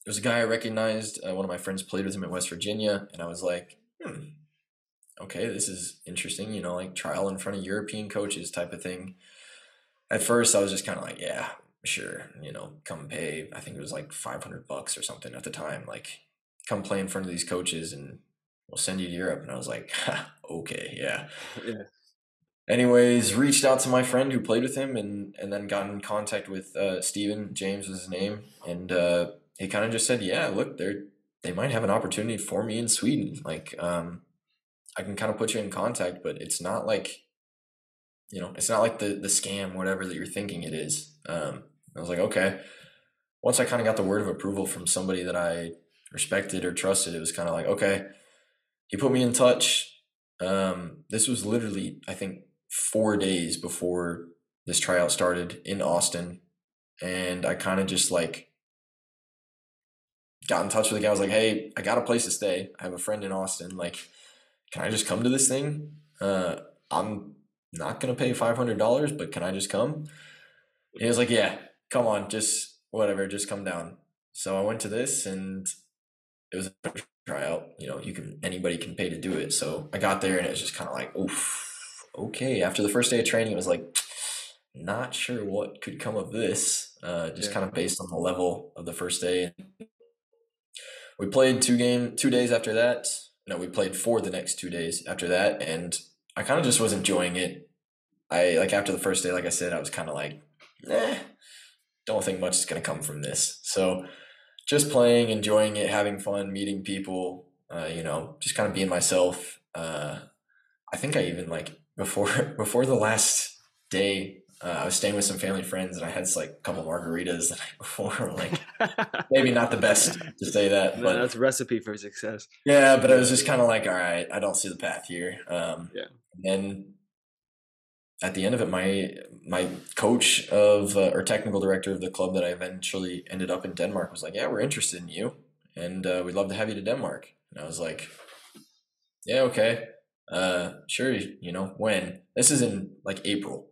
there was a guy I recognized. Uh, one of my friends played with him in West Virginia, and I was like, hmm, okay, this is interesting, you know, like trial in front of European coaches type of thing. At first, I was just kind of like, yeah, sure, you know, come pay. I think it was like 500 bucks or something at the time. Like, come play in front of these coaches and we'll send you to Europe. And I was like, okay, yeah. yeah. anyways, reached out to my friend who played with him, and and then got in contact with uh, Steven James was his name, and uh, he kind of just said, "Yeah, look, they're they might have an opportunity for me in Sweden. Like, um, I can kind of put you in contact, but it's not like, you know, it's not like the the scam, whatever that you're thinking it is." Um, I was like, okay. Once I kind of got the word of approval from somebody that I respected or trusted, it was kind of like, okay. He put me in touch. Um, this was literally, I think, four days before this tryout started in Austin. And I kind of just like got in touch with the guy. I was like, hey, I got a place to stay. I have a friend in Austin. Like, can I just come to this thing? Uh, I'm not going to pay $500, but can I just come? And he was like, yeah, come on, just whatever, just come down. So I went to this and it was a tryout. You know, you can anybody can pay to do it. So I got there and it was just kind of like, oof, okay. After the first day of training, it was like, not sure what could come of this. Uh, just yeah. kind of based on the level of the first day. We played two game two days after that. No, we played for the next two days after that, and I kind of just was enjoying it. I like after the first day, like I said, I was kind of like, eh, don't think much is going to come from this. So just playing, enjoying it, having fun, meeting people, uh, you know, just kind of being myself. Uh, I think I even like before before the last day, uh, I was staying with some family friends and I had like a couple margaritas the night before. Like maybe not the best to say that, but that's recipe for success. Yeah, but I was just kind of like, all right, I don't see the path here. Um, yeah. And at the end of it, my my coach of uh, or technical director of the club that I eventually ended up in Denmark was like, "Yeah, we're interested in you, and uh, we'd love to have you to Denmark." And I was like, "Yeah, okay, uh, sure. You know when this is in like April,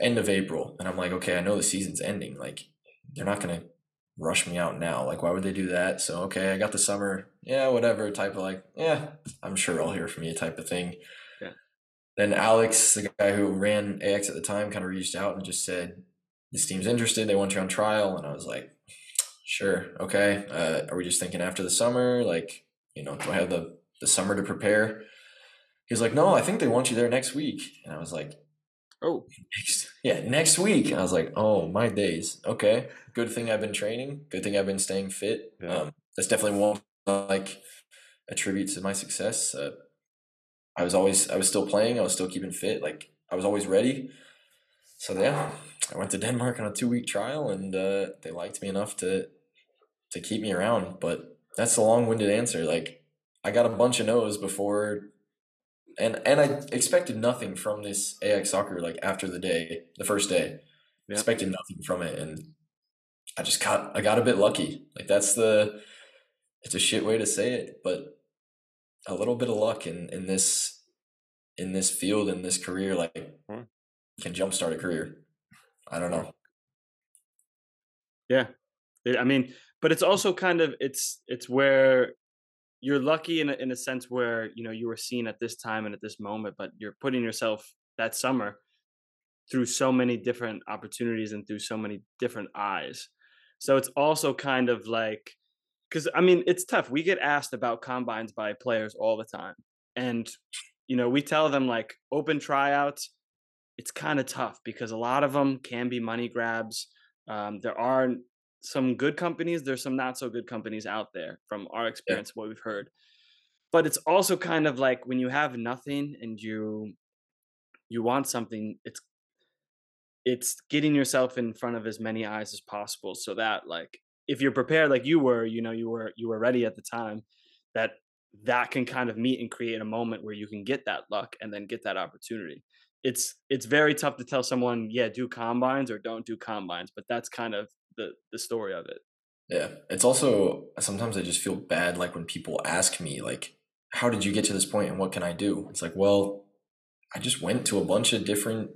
end of April, and I'm like, okay, I know the season's ending. Like they're not gonna rush me out now. Like why would they do that? So okay, I got the summer. Yeah, whatever. Type of like, yeah, I'm sure I'll hear from you. Type of thing then Alex, the guy who ran AX at the time, kind of reached out and just said, "This team's interested. They want you on trial." And I was like, "Sure, okay. Uh, are we just thinking after the summer? Like, you know, do I have the the summer to prepare?" He's like, "No, I think they want you there next week." And I was like, "Oh, next, yeah, next week." And I was like, "Oh, my days. Okay, good thing I've been training. Good thing I've been staying fit. Yeah. Um, that's definitely one like attribute to my success." Uh, I was always I was still playing. I was still keeping fit. Like I was always ready. So yeah, I went to Denmark on a two week trial, and uh, they liked me enough to to keep me around. But that's a long winded answer. Like I got a bunch of no's before, and and I expected nothing from this AX soccer. Like after the day, the first day, yeah. expected nothing from it, and I just got I got a bit lucky. Like that's the it's a shit way to say it, but a little bit of luck in in this in this field in this career like hmm. can jumpstart a career. I don't know. Yeah, I mean, but it's also kind of it's it's where you're lucky in a, in a sense where you know you were seen at this time and at this moment, but you're putting yourself that summer through so many different opportunities and through so many different eyes. So it's also kind of like because I mean it's tough. We get asked about combines by players all the time, and you know we tell them like open tryouts. It's kind of tough because a lot of them can be money grabs. Um, there are some good companies. There's some not so good companies out there from our experience, yeah. what we've heard. But it's also kind of like when you have nothing and you you want something. It's it's getting yourself in front of as many eyes as possible so that like if you're prepared like you were you know you were you were ready at the time that that can kind of meet and create a moment where you can get that luck and then get that opportunity. It's it's very tough to tell someone yeah do combines or don't do combines but that's kind of the the story of it. Yeah it's also sometimes i just feel bad like when people ask me like how did you get to this point and what can i do? It's like well i just went to a bunch of different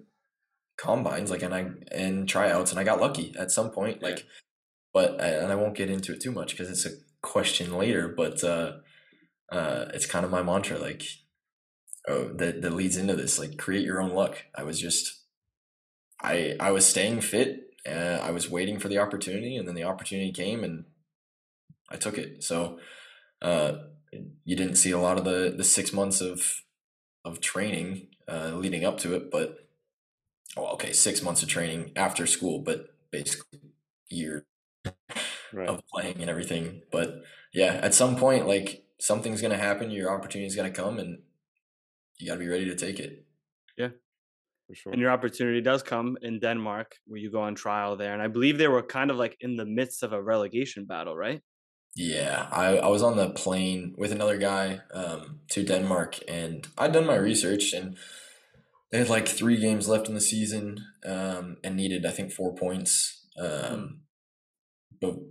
combines like and i and tryouts and i got lucky at some point like but and I won't get into it too much because it's a question later. But uh, uh, it's kind of my mantra, like oh, that that leads into this, like create your own luck. I was just, I I was staying fit. Uh, I was waiting for the opportunity, and then the opportunity came, and I took it. So uh, you didn't see a lot of the the six months of of training uh, leading up to it, but oh, okay, six months of training after school, but basically year Right. of playing and everything. But yeah, at some point, like something's gonna happen, your opportunity's gonna come, and you gotta be ready to take it. Yeah, for sure. And your opportunity does come in Denmark, where you go on trial there. And I believe they were kind of like in the midst of a relegation battle, right? Yeah, I, I was on the plane with another guy um, to Denmark, and I'd done my research, and they had like three games left in the season, um, and needed I think four points, um, but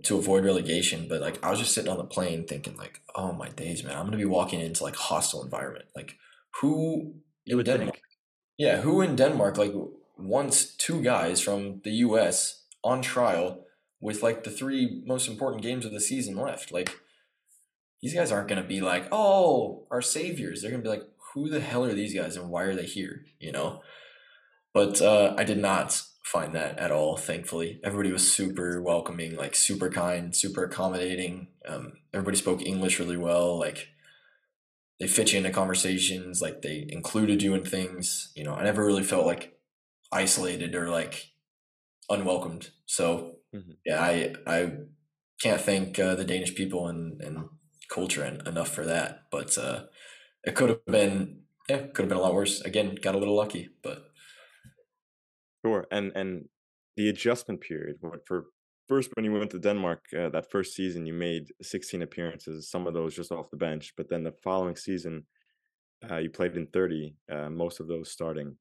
to avoid relegation. But like I was just sitting on the plane thinking like, oh my days, man, I'm gonna be walking into like hostile environment. Like who You would Denmark? think. Yeah, who in Denmark like wants two guys from the U.S. on trial with like the three most important games of the season left? Like these guys aren't gonna be like, oh, our saviors. They're gonna be like, who the hell are these guys and why are they here? You know. But uh, I did not find that at all. Thankfully, everybody was super welcoming, like super kind, super accommodating. Um, everybody spoke English really well. Like they fit you into conversations like they included you in things you know i never really felt like isolated or like unwelcomed so Mhm. yeah i i can't thank uh, the danish people and and culture en- enough for that but uh it could have been yeah could have been a lot worse again got a little lucky but Sure. And and the adjustment period for first when you went to Denmark uh, that first season you made 16 appearances, some of those just off the bench, but then the following season uh, you played in 30, uh, most of those starting.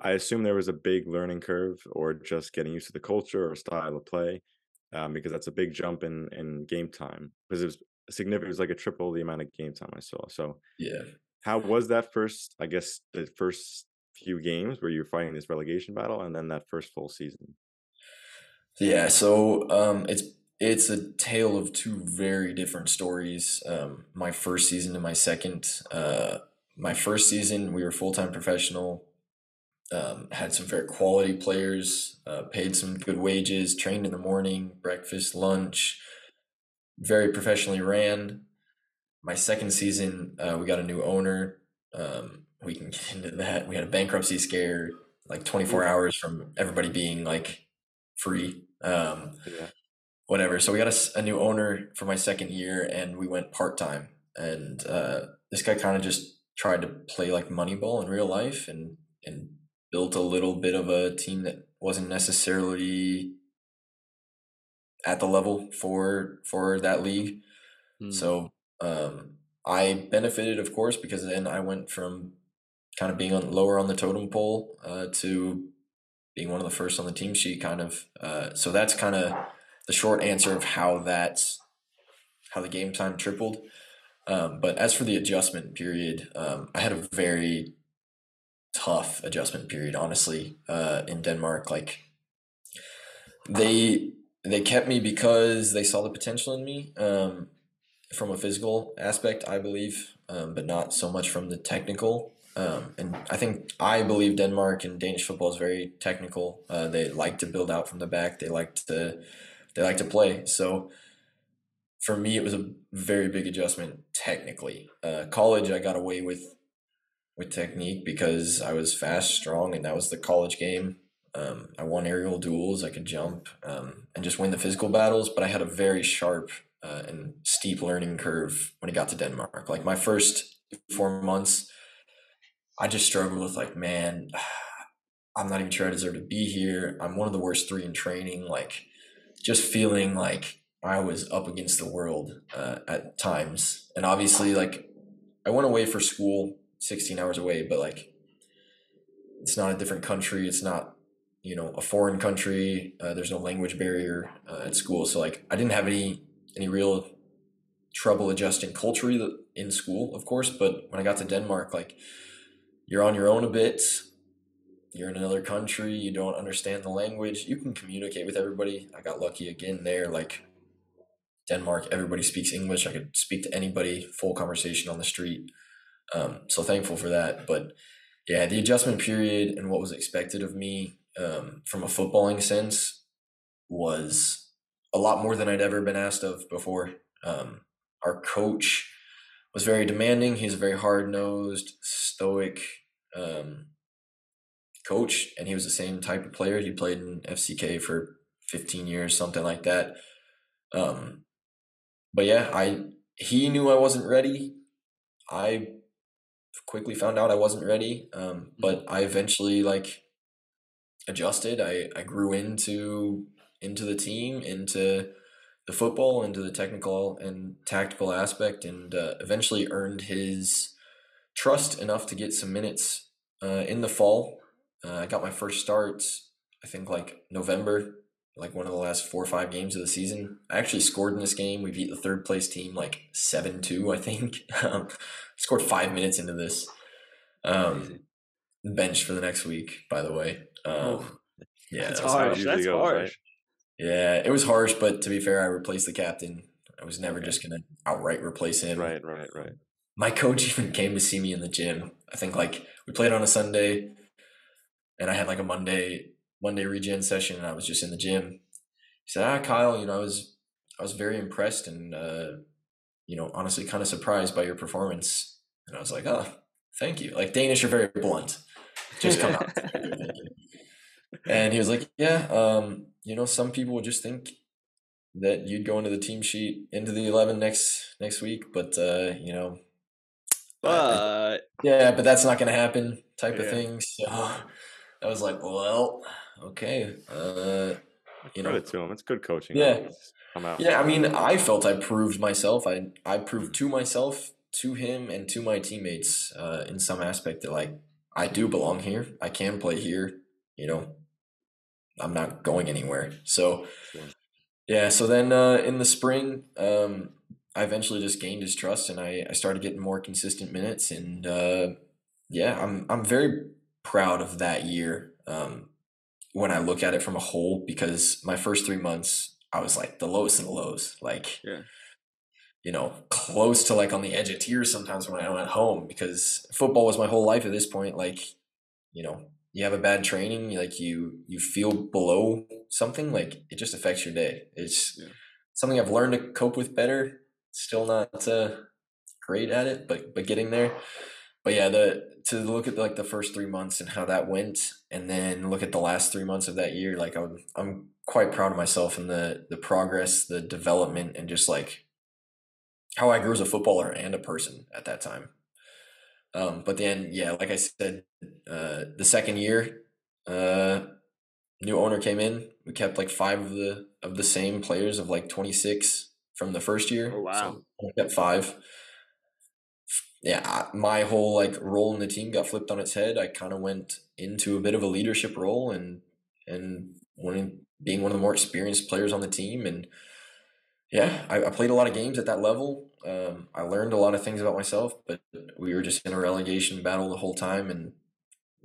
I assume there was a big learning curve or just getting used to the culture or style of play um, because that's a big jump in in game time because it was significant. It was like a triple the amount of game time I saw. So yeah how was that first? I guess the first few games where you're fighting this relegation battle, and then that first full season. Yeah, so um, it's it's a tale of two very different stories. Um, my first season and my second. Uh, my first season, we were full time professional. Um, had some very quality players, uh, paid some good wages, trained in the morning, breakfast, lunch, very professionally ran. My second season, uh, we got a new owner. Um, we can get into that. We had a bankruptcy scare, like 24 hours from everybody being like free um, Yeah. whatever. So we got a new owner for my second year, and we went part time. And uh, this guy kind of just tried to play like Moneyball in real life, and and built a little bit of a team that wasn't necessarily at the level for for that league. Hmm. So um, I benefited, of course, because then I went from kind of being on lower on the totem pole uh, to being one of the first on the team sheet, kind of. Uh, so that's kind of the short answer of how that's how the game time tripled. Um, but as for the adjustment period, um, I had a very tough adjustment period, honestly, uh, in Denmark. Like they they kept me because they saw the potential in me um, from a physical aspect, I believe, um, but not so much from the technical. Um, and I think I believe Denmark and Danish football is very technical. Uh, they like to build out from the back. They like to they like to play. So for me, it was a very big adjustment technically. Uh, college, I got away with with technique because I was fast, strong, and that was the college game. Um, I won aerial duels. I could jump um, and just win the physical battles. But I had a very sharp uh, and steep learning curve when it got to Denmark. Like my first four months, I just struggled with like, man, I'm not even sure I deserve to be here. I'm one of the worst three in training. Like, just feeling like I was up against the world uh, at times. And obviously, like, I went away for school, 16 hours away, but like, it's not a different country. It's not, you know, a foreign country. Uh, there's no language barrier uh, at school. So, like, I didn't have any any real trouble adjusting culturally in school, of course. But when I got to Denmark, like, you're on your own a bit. You're in another country. You don't understand the language. You can communicate with everybody. I got lucky again there. Like Denmark, everybody speaks English. I could speak to anybody, full conversation on the street. Um, so thankful for that. But yeah, the adjustment period and what was expected of me um, from a footballing sense was a lot more than I'd ever been asked of before. Um, our coach was very demanding. He's a very hard nosed, stoic, um, coach, and he was the same type of player. He played in FCK for 15 years, something like that. Um, but yeah, I he knew I wasn't ready. I quickly found out I wasn't ready, um, but I eventually like adjusted. I I grew into into the team, into the football, into the technical and tactical aspect, and uh, eventually earned his trust enough to get some minutes uh, in the fall. Uh, I got my first starts, I think like November, like one of the last four or five games of the season. I actually scored in this game. We beat the third place team like 7 2, I think. Um, scored five minutes into this. Um, bench for the next week, by the way. Um, Oh. yeah, That's that was harsh. usually That's goes, harsh. Yeah, it was harsh, but to be fair, I replaced the captain. I was never just gonna outright replace him. Right, right, right. My coach even came to see me in the gym. I think like we played on a Sunday, and I had like a Monday Monday regen session, and I was just in the gym. He said, "Ah, Kyle, you know, I was I was very impressed and uh, you know, honestly, kind of surprised by your performance." And I was like, "Oh, thank you." Like Danish are very blunt. Just come out. And he was like, "Yeah, um, you know, some people would just think that you'd go into the team sheet into the eleven next next week, but uh, you know, But yeah, but that's not going to happen, type of Yeah. thing." So I was like, "Well, okay, uh, you know." Credit to him. It's good coaching. Yeah. Come out. Yeah, I mean, I felt I proved myself. I I proved to myself, to him, and to my teammates uh, in some aspect that like I do belong here. I can play here. You know, I'm not going anywhere. So yeah. So then uh, in the spring, um, I eventually just gained his trust, and I I started getting more consistent minutes. And uh, yeah, I'm I'm very proud of that year. Um, when I look at it from a whole, because my first three months, I was like the lowest of the lows, like, Yeah. you know, close to like on the edge of tears sometimes when I went home because football was my whole life at this point. Like, you know, you have a bad training, like you you feel below something, like it just affects your day. It's Yeah. something I've learned to cope with better. Still not uh, great at it, but but getting there but yeah, the to look at like the first three months and how that went, and then look at the last three months of that year, like I would, I'm quite proud of myself and the the progress, the development, and just like how I grew as a footballer and a person at that time. Um, but then, yeah, like I said, uh, the second year, uh, new owner came in. We kept like five of the of the same players of like 26 from the first year. Oh, wow. So we kept five yeah, my whole like role in the team got flipped on its head. I kind of went into a bit of a leadership role and and winning, being one of the more experienced players on the team. And yeah, I, I played a lot of games at that level. Um, I learned a lot of things about myself, but we were just in a relegation battle the whole time, and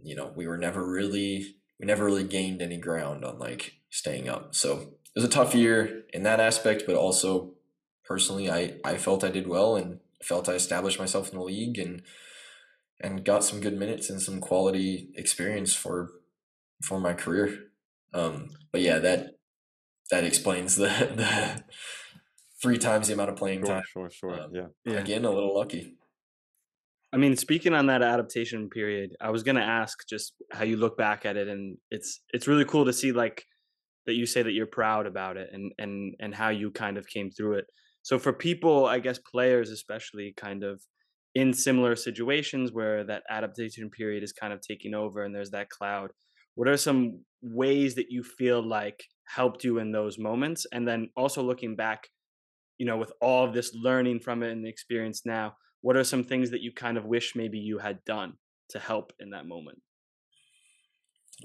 you know we were never really we never really gained any ground on like staying up. So it was a tough year in that aspect, but also personally, I I felt I did well and felt I established myself in the league and and got some good minutes and some quality experience for for my career. Um, but yeah, that that explains the the three times the amount of playing Sure, time. sure, sure. Um, yeah. Yeah. Again, a little lucky. I mean, speaking on that adaptation period, I was gonna ask just how you look back at it, and it's it's really cool to see like that you say that you're proud about it, and and and how you kind of came through it. So for people, I guess players especially, kind of in similar situations where that adaptation period is kind of taking over, and there's that cloud. What are some ways that you feel like helped you in those moments, and then also looking back, you know, with all of this learning from it and the experience now, what are some things that you kind of wish maybe you had done to help in that moment?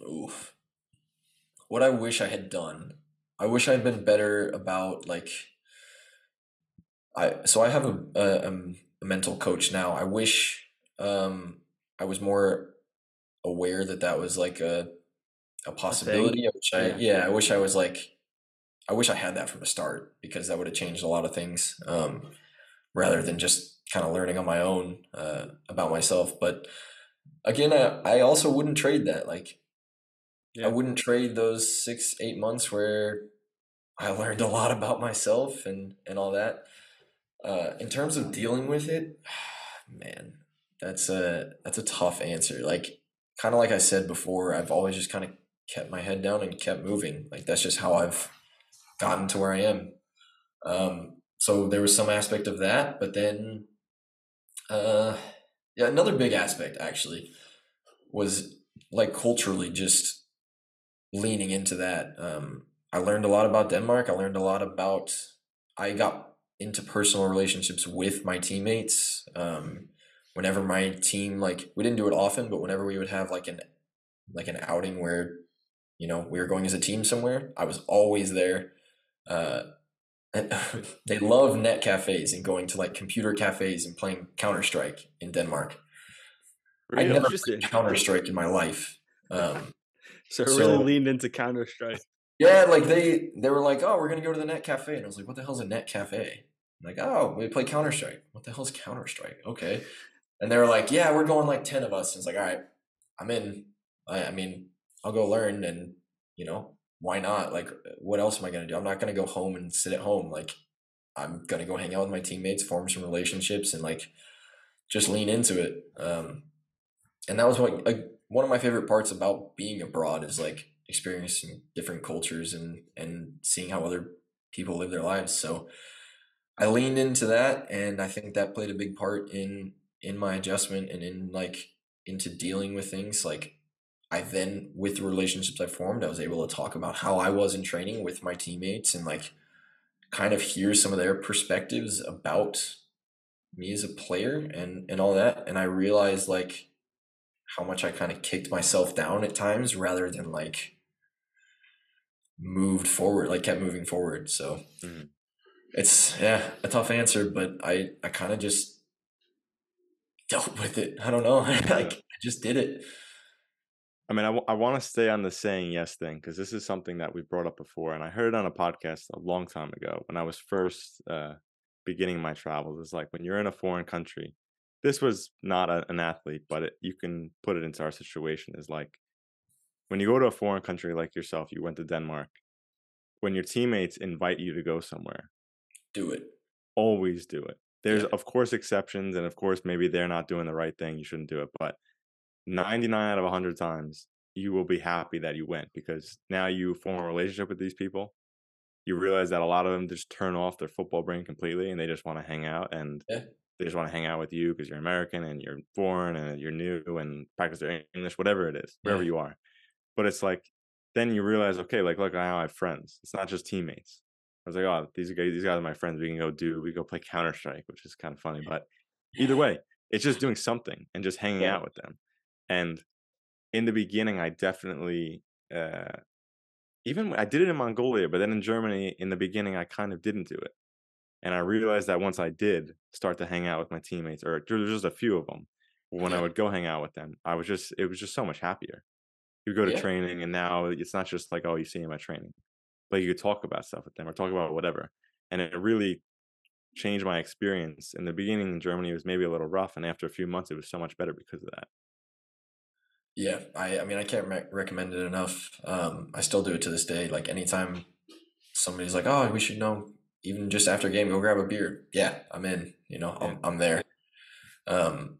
Oof. What I wish I had done. I wish I'd been better about like I so I have a a, um, a mental coach now. I wish um I was more aware that that was like a a possibility. I wish I Yeah. yeah, I wish I was like I wish I had that from the start because that would have changed a lot of things um rather than just kind of learning on my own uh about myself, but again, I, I also wouldn't trade that. Like Yeah. I wouldn't trade those six, eight months where I learned a lot about myself and and all that. Uh, in terms of dealing with it, man, that's a that's a tough answer. Like kind of like I said before, I've always just kind of kept my head down and kept moving. Like that's just how I've gotten to where I am. Um, so there was some aspect of that, but then, uh, yeah, another big aspect actually was like culturally just leaning into that. Um, I learned a lot about Denmark. I learned a lot about. I got into personal relationships with my teammates. Um, whenever my team like we didn't do it often, but whenever we would have like an like an outing where you know we were going as a team somewhere, I was always there. Uh, and they love net cafes and going to like computer cafes and playing Counter Strike in Denmark. Really? I never played Counter Strike in my life. Um, So So- really leaned into Counter Strike. yeah, like they they were like, oh, we're gonna go to the net cafe, and I was like, what the hell's a net cafe? I'm like, oh, we play Counter Strike. What the hell's Counter Strike? Okay, and they were like, yeah, we're going like ten of us. And it's like, all right, I'm in. I, I mean, I'll go learn, and you know, why not? Like, what else am I gonna do? I'm not gonna go home and sit at home. Like, I'm gonna go hang out with my teammates, form some relationships, and like, just lean into it. Um, and that was what like, one of my favorite parts about being abroad is like experiencing different cultures and and seeing how other people live their lives. So I leaned into that, and I think that played a big part in in my adjustment and in like into dealing with things like I then with the relationships I formed, I was able to talk about how I was in training with my teammates and like kind of hear some of their perspectives about me as a player and and all that. And I realized like how much I kind of kicked myself down at times rather than like moved forward, like kept moving forward. So Mhm. it's yeah, a tough answer, but I I kind of just dealt with it. I don't know. like I just did it. I mean, I, want to stay on the saying yes thing because this is something that we brought up before, and I heard it on a podcast a long time ago when I was first uh, beginning my travels. It's like when you're in a foreign country. This was not a, an athlete, but it, you can put it into our situation. Is like when you go to a foreign country like yourself, you went to Denmark. When your teammates invite you to go somewhere, Do it. always do it. There's Yeah. of course exceptions, and of course maybe they're not doing the right thing. You shouldn't do it, but 99 out of 100 times you will be happy that you went because now you form a relationship with these people. You realize that a lot of them just turn off their football brain completely and they just want to hang out and Yeah. they just want to hang out with you because you're American and you're foreign and you're new and practice their English, whatever it is, wherever Yeah. you are. But it's like then you realize, okay, like look, now I have friends. It's not just teammates. I was like, oh, these guys, these guys are my friends. We can go do, we go play Counter Strike, which is kind of funny. But either way, it's just doing something and just hanging Yeah. out with them. And in the beginning, I definitely, uh, even I did it in Mongolia, but then in Germany, in the beginning, I kind of didn't do it. And I realized that once I did start to hang out with my teammates, or there was just a few of them, when I would go hang out with them, I was just, it was just so much happier. You go to Yeah. training, and now it's not just like, oh, you see him at training, but you could talk about stuff with them or talk about whatever. And it really changed my experience. In the beginning in Germany, it was maybe a little rough. And after a few months, it was so much better because of that. Yeah, I I mean I can't re- recommend it enough. Um, I still do it to this day. Like anytime somebody's like, "Oh, we should know," even just after a game, go grab a beer. Yeah, I'm in. You know, I'm I'm there. Um,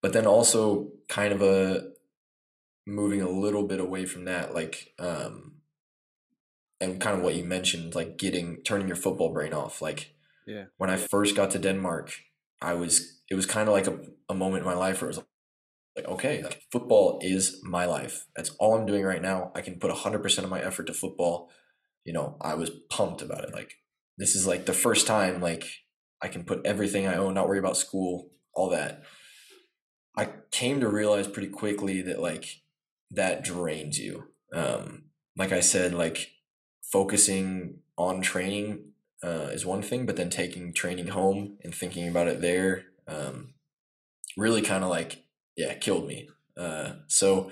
but then also kind of a moving a little bit away from that, like um, and kind of what you mentioned, like getting turning your football brain off. Like Yeah. when I first got to Denmark, I was it was kind of like a, a moment in my life where it was like okay like football is my life. That's all i'm doing right now. I can put 100% of my effort to football. You know i was pumped about it. Like this is like the first time like i can put everything i own not worry about school all that. I came to realize pretty quickly that like that drains you. Um like i said like focusing on training uh, is one thing but then taking training home and thinking about it there um really kind of like yeah killed me uh so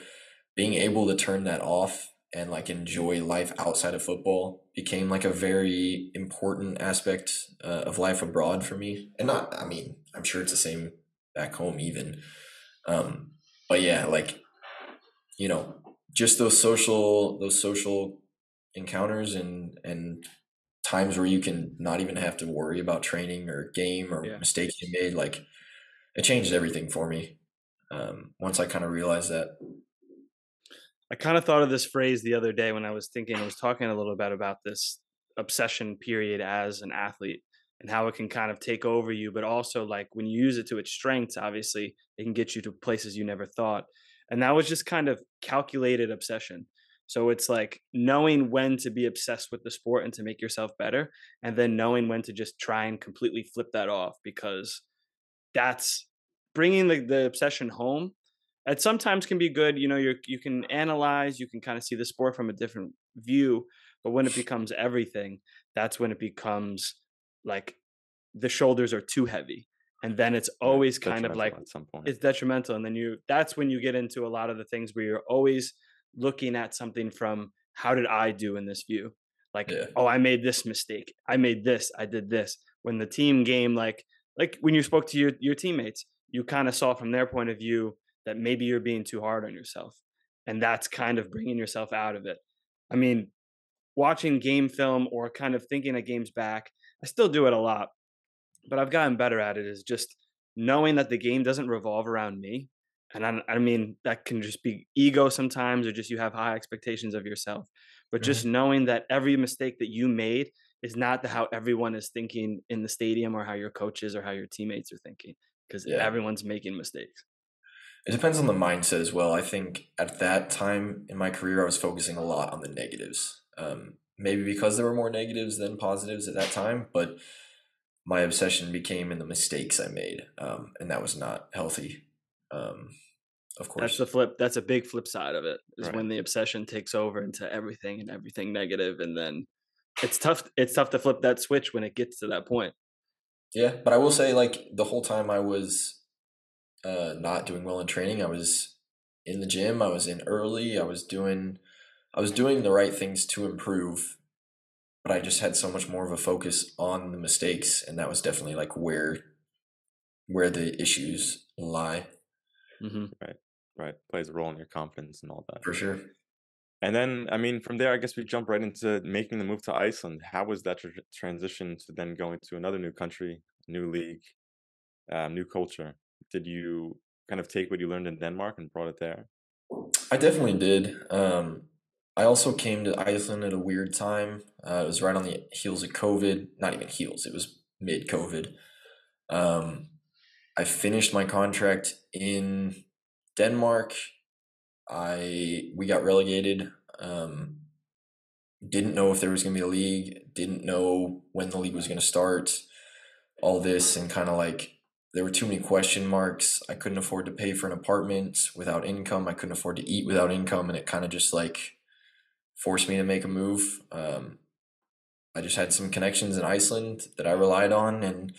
being able to turn that off and like enjoy life outside of football became like a very important aspect uh, of life abroad for me and not i mean i'm sure it's the same back home even um but yeah like you know just those social those social encounters and and times where you can not even have to worry about training or game or Yeah. mistakes you made like it changed everything for me. Um, once I kind of realized that. I kind of thought of this phrase the other day when I was thinking, I was talking a little bit about this obsession period as an athlete and how it can kind of take over you, but also like when you use it to its strengths, obviously it can get you to places you never thought. And that was just kind of calculated obsession. So it's like knowing when to be obsessed with the sport and to make yourself better, and then knowing when to just try and completely flip that off because that's bringing the, the obsession home. It sometimes can be good. You know, you you can analyze, you can kind of see the sport from a different view. But when it becomes everything, that's when it becomes like the shoulders are too heavy and then it's always yeah, kind of like at some point it's detrimental and then you that's when you get into a lot of the things where you're always looking at something from how did I do in this view? Like, yeah. oh, I made this mistake. I made this. I did this. When the team game, like, like when you spoke to your your teammates, you kind of saw from their point of view that maybe you're being too hard on yourself, and that's kind of bringing yourself out of it. I mean, watching game film or kind of thinking of games back, I still do it a lot, but I've gotten better at it. Is just knowing that the game doesn't revolve around me and I, I mean that can just be ego sometimes or just you have high expectations of yourself but mm-hmm. just knowing that every mistake that you made is not the, how everyone is thinking in the stadium or how your coaches or how your teammates are thinking because yeah. everyone's making mistakes it depends on the mindset as well i think at that time in my career i was focusing a lot on the negatives um, maybe because there were more negatives than positives at that time but my obsession became in the mistakes i made um, and that was not healthy um, of course. That's the flip. That's a big flip side of it is right. when the obsession takes over into everything and everything negative, and then it's tough. It's tough to flip that switch when it gets to that point. Yeah, but I will say, like the whole time I was uh, not doing well in training, I was in the gym. I was in early. I was doing, I was doing the right things to improve, but I just had so much more of a focus on the mistakes, and that was definitely like where, where the issues lie. Mm-hmm. Right right plays a role in your confidence and all that for sure and then i mean from there i guess we jump right into making the move to iceland. How was that tra- transition to then going to another new country new league um, new culture? Did you kind of take what you learned in denmark and brought it there? I definitely did. Um, i also came to iceland at a weird time. Uh, it was right on the heels of covid. Not even heels it was mid covid um, i finished my contract in Denmark, I we got relegated. Um, didn't know if there was going to be a league. Didn't know when the league was going to start. All this and kind of like there were too many question marks. I couldn't afford to pay for an apartment without income. I couldn't afford to eat without income, and it kind of just like forced me to make a move. Um, I just had some connections in Iceland that I relied on, and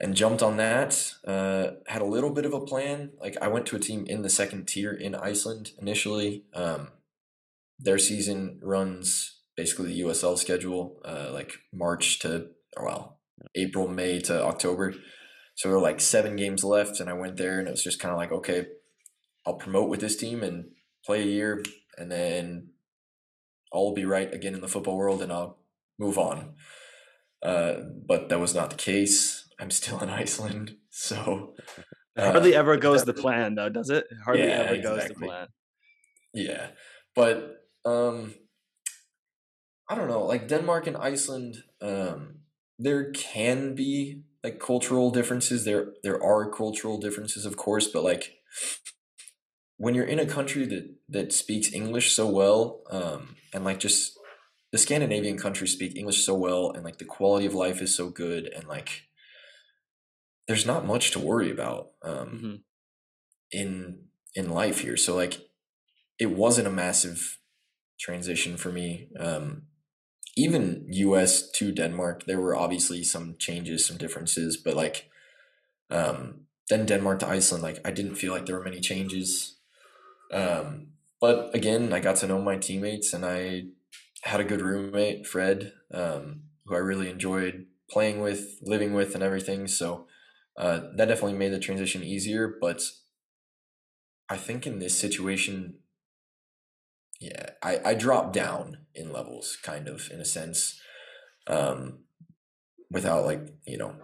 and jumped on that. Uh, had a little bit of a plan. Like I went to a team in the second tier in Iceland initially. Um, their season runs basically the USL schedule, uh, like March to well April, May to October. So there were like seven games left, and I went there, and it was just kind of like, okay, I'll promote with this team and play a year, and then will be right again in the football world, and I'll move on. Uh, but that was not the case. I'm still in Iceland, so uh, hardly ever goes the plan, though, does it? Hardly yeah, ever exactly. goes the plan. Yeah, but um, I don't know. Like Denmark and Iceland, um, there can be like cultural differences. There there are cultural differences, of course, but like when you're in a country that that speaks English so well, um, and like just the Scandinavian countries speak English so well, and like the quality of life is so good, and like there's not much to worry about um, mm-hmm. in in life here. So like, it wasn't a massive transition for me. Um, even U.S. to Denmark, there were obviously some changes, some differences, but like, um, then Denmark to Iceland, like I didn't feel like there were many changes. Um, but again, I got to know my teammates, and I had a good roommate, Fred, um, who I really enjoyed playing with, living with, and everything. So uh, that definitely made the transition easier. But I think in this situation, yeah, I, I dropped down in levels, kind of in a sense, um, without like you know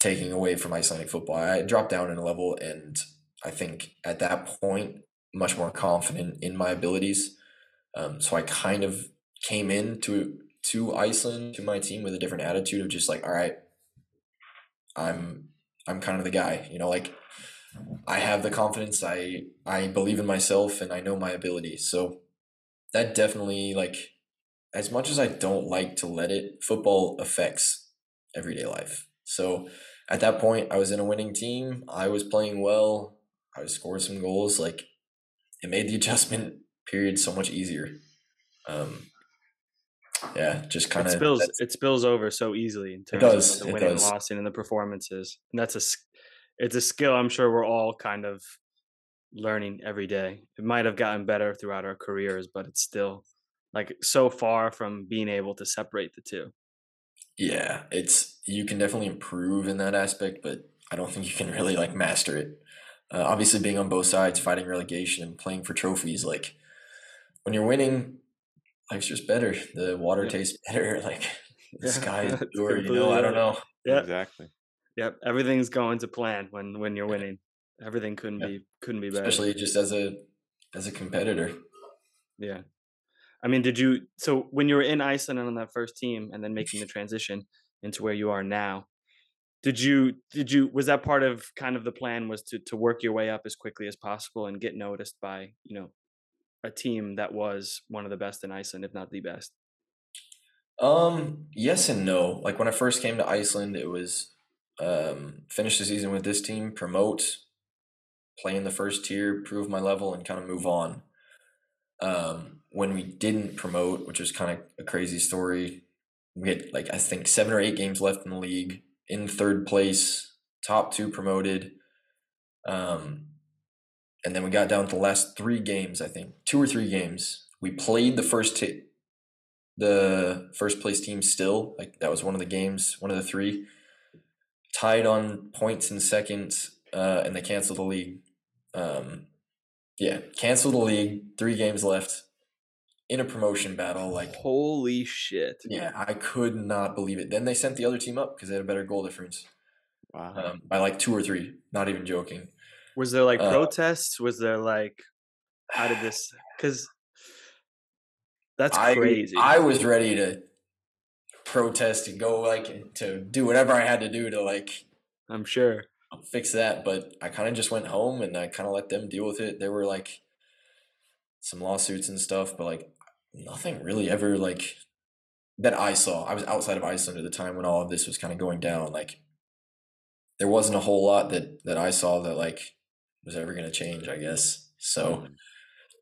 taking away from Icelandic football. I dropped down in a level, and I think at that point, much more confident in my abilities. Um, so I kind of came into to Iceland to my team with a different attitude of just like, all right, I'm I'm kind of the guy, you know, like I have the confidence, I I believe in myself and I know my abilities. So that definitely like as much as I don't like to let it, football affects everyday life. So at that point I was in a winning team, I was playing well, I scoring some goals, like it made the adjustment period so much easier. Um, yeah, just kind it of spills it spills over so easily in terms does, of it the winning and losing and the performances. And that's a it's a skill I'm sure we're all kind of learning every day. It might have gotten better throughout our careers, but it's still like so far from being able to separate the two. Yeah, it's you can definitely improve in that aspect, but I don't think you can really like master it. Uh, obviously, being on both sides, fighting relegation and playing for trophies, like when you're winning, life's just better. The water Yeah. tastes better. Like the Yeah, sky is that's pure. You know, I don't know. Uh, yeah. Exactly. Yep. Everything's going to plan when when you're winning. Everything couldn't Yeah. be couldn't be better. Especially just as a as a competitor. Yeah. I mean, did you so when you were in Iceland and on that first team and then making the transition into where you are now, did you did you was that part of kind of the plan was to to work your way up as quickly as possible and get noticed by, you know, a team that was one of the best in Iceland, if not the best? Um, yes and no. Like when I first came to Iceland, it was um finish the season with this team, promote, play in the first tier, prove my level, and kind of move on. Um, when we didn't promote, which was kind of a crazy story, we had like I think seven or eight games left in the league, in third place, top two promoted. Um, and then we got down to the last three games, I think, two or three games. We played the first ti the first place team still. Like that was one of the games, one of the three. Tied on points in second, uh, and they canceled the league. Um, yeah, canceled the league. Three games left in a promotion battle. Like, Holy shit. yeah, I could not believe it. Then they sent the other team up because they had a better goal difference Wow. um, by like two or three. Not even joking. Was there like Uh, protests? Was there like how did this cuz that's I, crazy. I was ready to protest and go like to do whatever I had to do to like I'm sure. fix that. But I kind of just went home and I kind of let them deal with it. There were like some lawsuits and stuff, but like nothing really ever like that I saw. I was outside of Iceland at the time when all of this was kind of going down. Like there wasn't a whole lot that that I saw that like was ever going to change. I guess so. Hmm.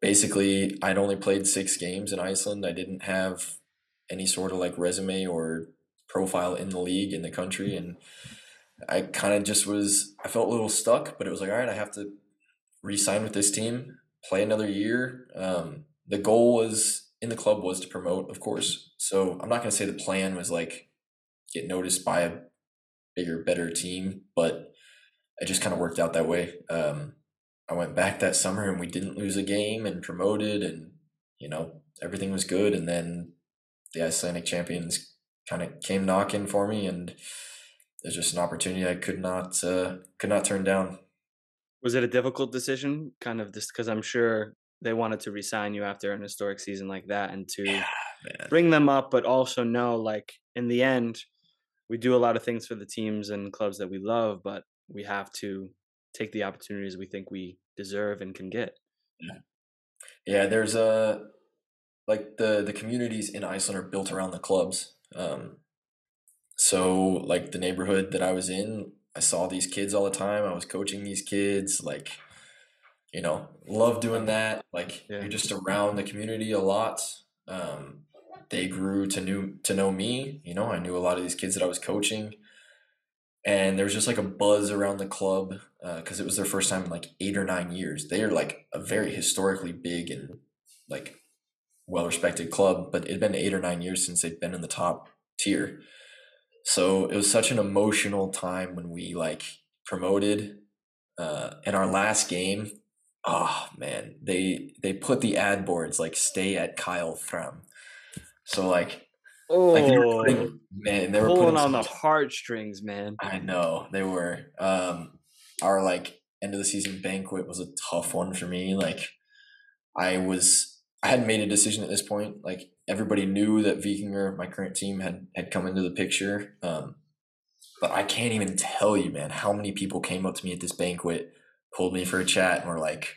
Basically, I'd only played six games in Iceland. I didn't have any sort of like resume or profile in the league in the country, hmm. and I kind of just was. I felt a little stuck, but it was like, all right, I have to re-sign with this team, play another year. Um, the goal was in the club was to promote, of course. Hmm. So I'm not going to say the plan was like get noticed by a bigger, better team, but it just kind of worked out that way. Um, I went back that summer and we didn't lose a game and promoted, and you know everything was good. And then the Icelandic champions kind of came knocking for me, and there's just an opportunity I could not uh, could not turn down. Was it a difficult decision kind of just cuz I'm sure they wanted to resign you after an historic season like that and to Man. bring them up but also know like in the end we do a lot of things for the teams and clubs that we love but we have to take the opportunities we think we deserve and can get. Yeah, there's a like the the communities in Iceland are built around the clubs. Um, so like the neighborhood that I was in, I saw these kids all the time. I was coaching these kids, like you know, love doing that. Like Yeah. you're just around the community a lot. Um, they grew to knew to know me. You know, I knew a lot of these kids that I was coaching, and there was just like a buzz around the club because it was their first time in like eight or nine years. They are like a very historically big and like well respected club, but it had been eight or nine years since they'd been in the top tier. So it was such an emotional time when we like promoted. Uh, in our last game, oh man, they they put the ad boards like "Stay at Kyle Fram," so like Oh, Like they were putting, man, they were pulling on the heartstrings, man. I know they were. Um, our like end of the season banquet was a tough one for me. Like, I was, I hadn't made a decision at this point. Like, everybody knew that Víkingur, my current team, had had come into the picture. Um, but I can't even tell you, man, how many people came up to me at this banquet, pulled me for a chat, and were like,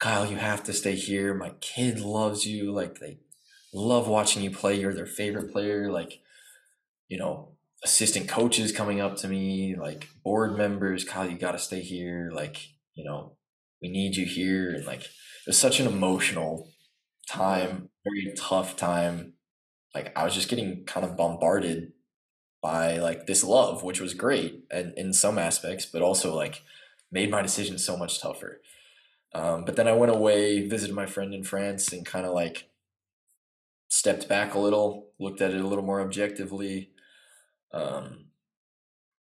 "Kyle, you have to stay here. My kid loves you. Like, they love watching you play. You're their favorite player. Like, you know." assistant coaches coming up to me, like board members, Kyle, you got to stay here. Like, you know, we need you here. And like, it was such an emotional time, very tough time. Like, I was just getting kind of bombarded by like this love, which was great and in some aspects, but also like made my decision so much tougher. Um, but then I went away, visited my friend in France, and kind of like stepped back a little, looked at it a little more objectively um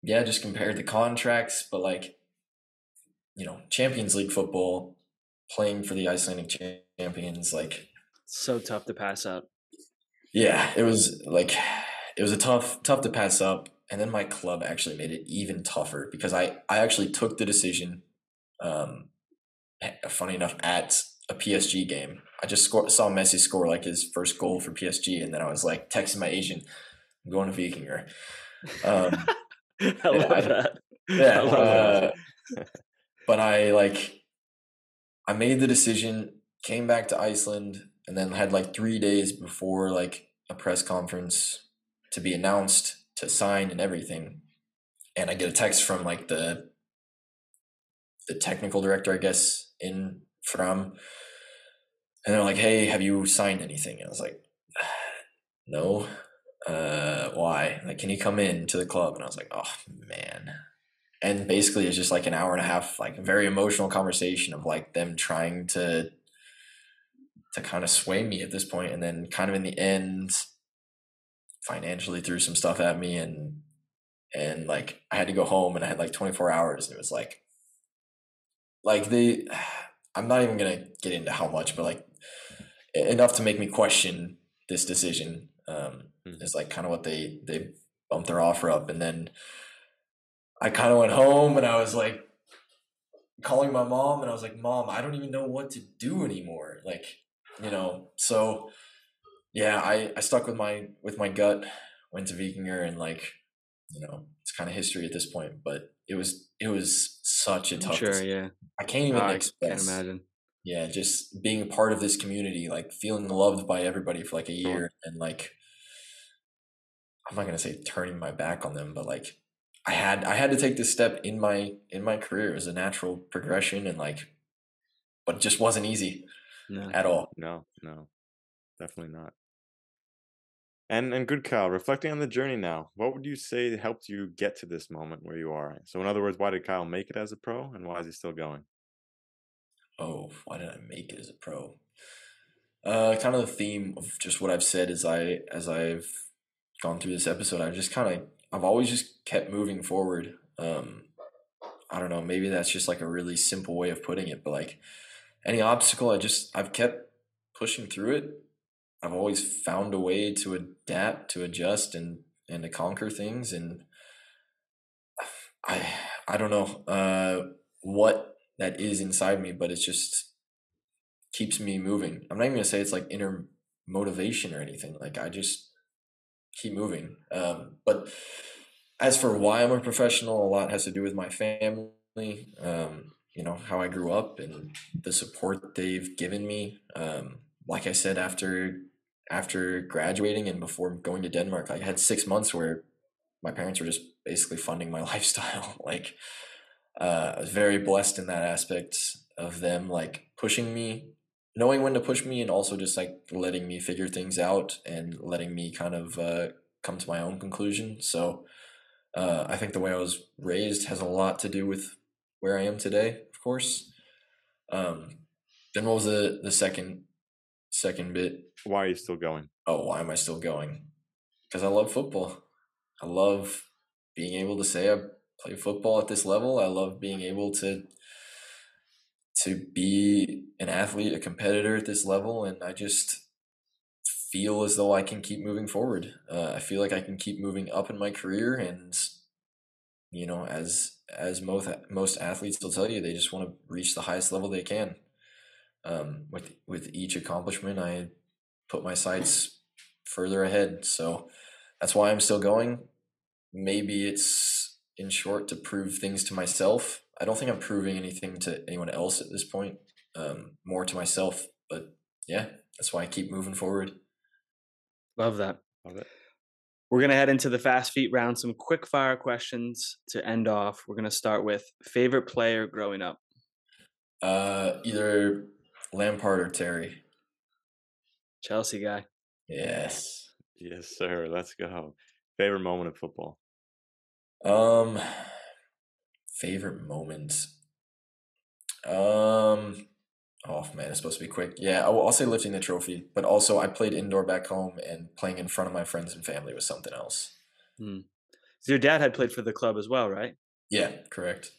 yeah just compared the contracts but like you know champions league football playing for the icelandic champions like So tough to pass up. yeah it was like it was a tough tough to pass up and then my club actually made it even tougher because i i actually took the decision um funny enough at a psg game i just score, saw messi score like his first goal for psg and then i was like texting my agent I'm going to Víkingur um I love I- that. yeah I love that. uh, but i like i made the decision came back to iceland and then had like three days before like a press conference to be announced to sign and everything and i get a text from like the the technical director i guess in Fram. And they're like hey have you signed anything? And i was like no. Uh why? Like can you come in to the club? And i was like oh man. And basically it's just like an hour and a half like a very emotional conversation of like them trying to to kind of sway me at this point. And then kind of in the end financially threw some stuff at me and and like i had to go home and i had like 24 hours. And it was like like they i'm not even gonna get into how much but like enough to make me question this decision um Mhm. is like kind of what they they bumped their offer up and then I kind of went home and I was like calling my mom and I was like, "Mom, I don't even know what to do anymore." Like, you know, so yeah, I I stuck with my with my gut, went to Víkingur and like, you know, it's kind of history at this point, but it was it was such a tough Sure, decision. yeah. I can't even Oh, express can't imagine. yeah, just being a part of this community, like feeling loved by everybody for like a year and like I'm not gonna say turning my back on them, but like I had I had to take this step in my in my career. It was a natural progression and like but it just wasn't easy No. at all. No, no, definitely not. And and good Kyle, reflecting on the journey now, what would you say helped you get to this moment where you are? So in other words, why did Kyle make it as a pro and why is he still going? Oh, why did I make it as a pro? Uh kind of the theme of just what I've said as I as I've gone through this episode, I've just kind of I've always just kept moving forward. Um I don't know, maybe that's just like a really simple way of putting it, but like any obstacle, I just I've kept pushing through it. I've always found a way to adapt, to adjust and and to conquer things and I I don't know uh what that is inside me, but it's just keeps me moving. I'm not even gonna say it's like inner motivation or anything. Like I just keep moving. Um, but as for why I'm a professional, a lot has to do with my family. Um, you know how I grew up and the support they've given me. Um, like I said, after after graduating and before going to Denmark, I had six months where my parents were just basically funding my lifestyle. like uh, I was very blessed in that aspect of them like pushing me, knowing when to push me, and also just like letting me figure things out and letting me kind of uh, come to my own conclusion. So uh, I think the way I was raised has a lot to do with where I am today, of course. Um, then what was the the second second bit? Why are you still going? oh, why am I still going? Because I love football. I love being able to say I play football at this level. I love being able to to be an athlete, a competitor at this level, and I just feel as though I can keep moving forward. Uh, I feel like I can keep moving up in my career, and you know, as as most most athletes will tell you, they just want to reach the highest level they can. Um, with with each accomplishment, I put my sights further ahead. So that's why I'm still going. Maybe it's in short to prove things to myself. I don't think I'm proving anything to anyone else at this point. Um, more to myself, but yeah, that's why I keep moving forward. Love that. Love it. We're going to head into the fast feet round. Some quick fire questions to end off. We're going to start with favorite player growing up. Uh, either Lampard or Terry. Chelsea guy. Yes. Yes, sir. Let's go. Favorite moment of football. Um, favorite moment. Um, oh man, it's supposed to be quick. Yeah, I'll, I'll say lifting the trophy, but also I played indoor back home, and playing in front of my friends and family was something else. Hmm. So your dad had played for the club as well, right? Yeah, correct.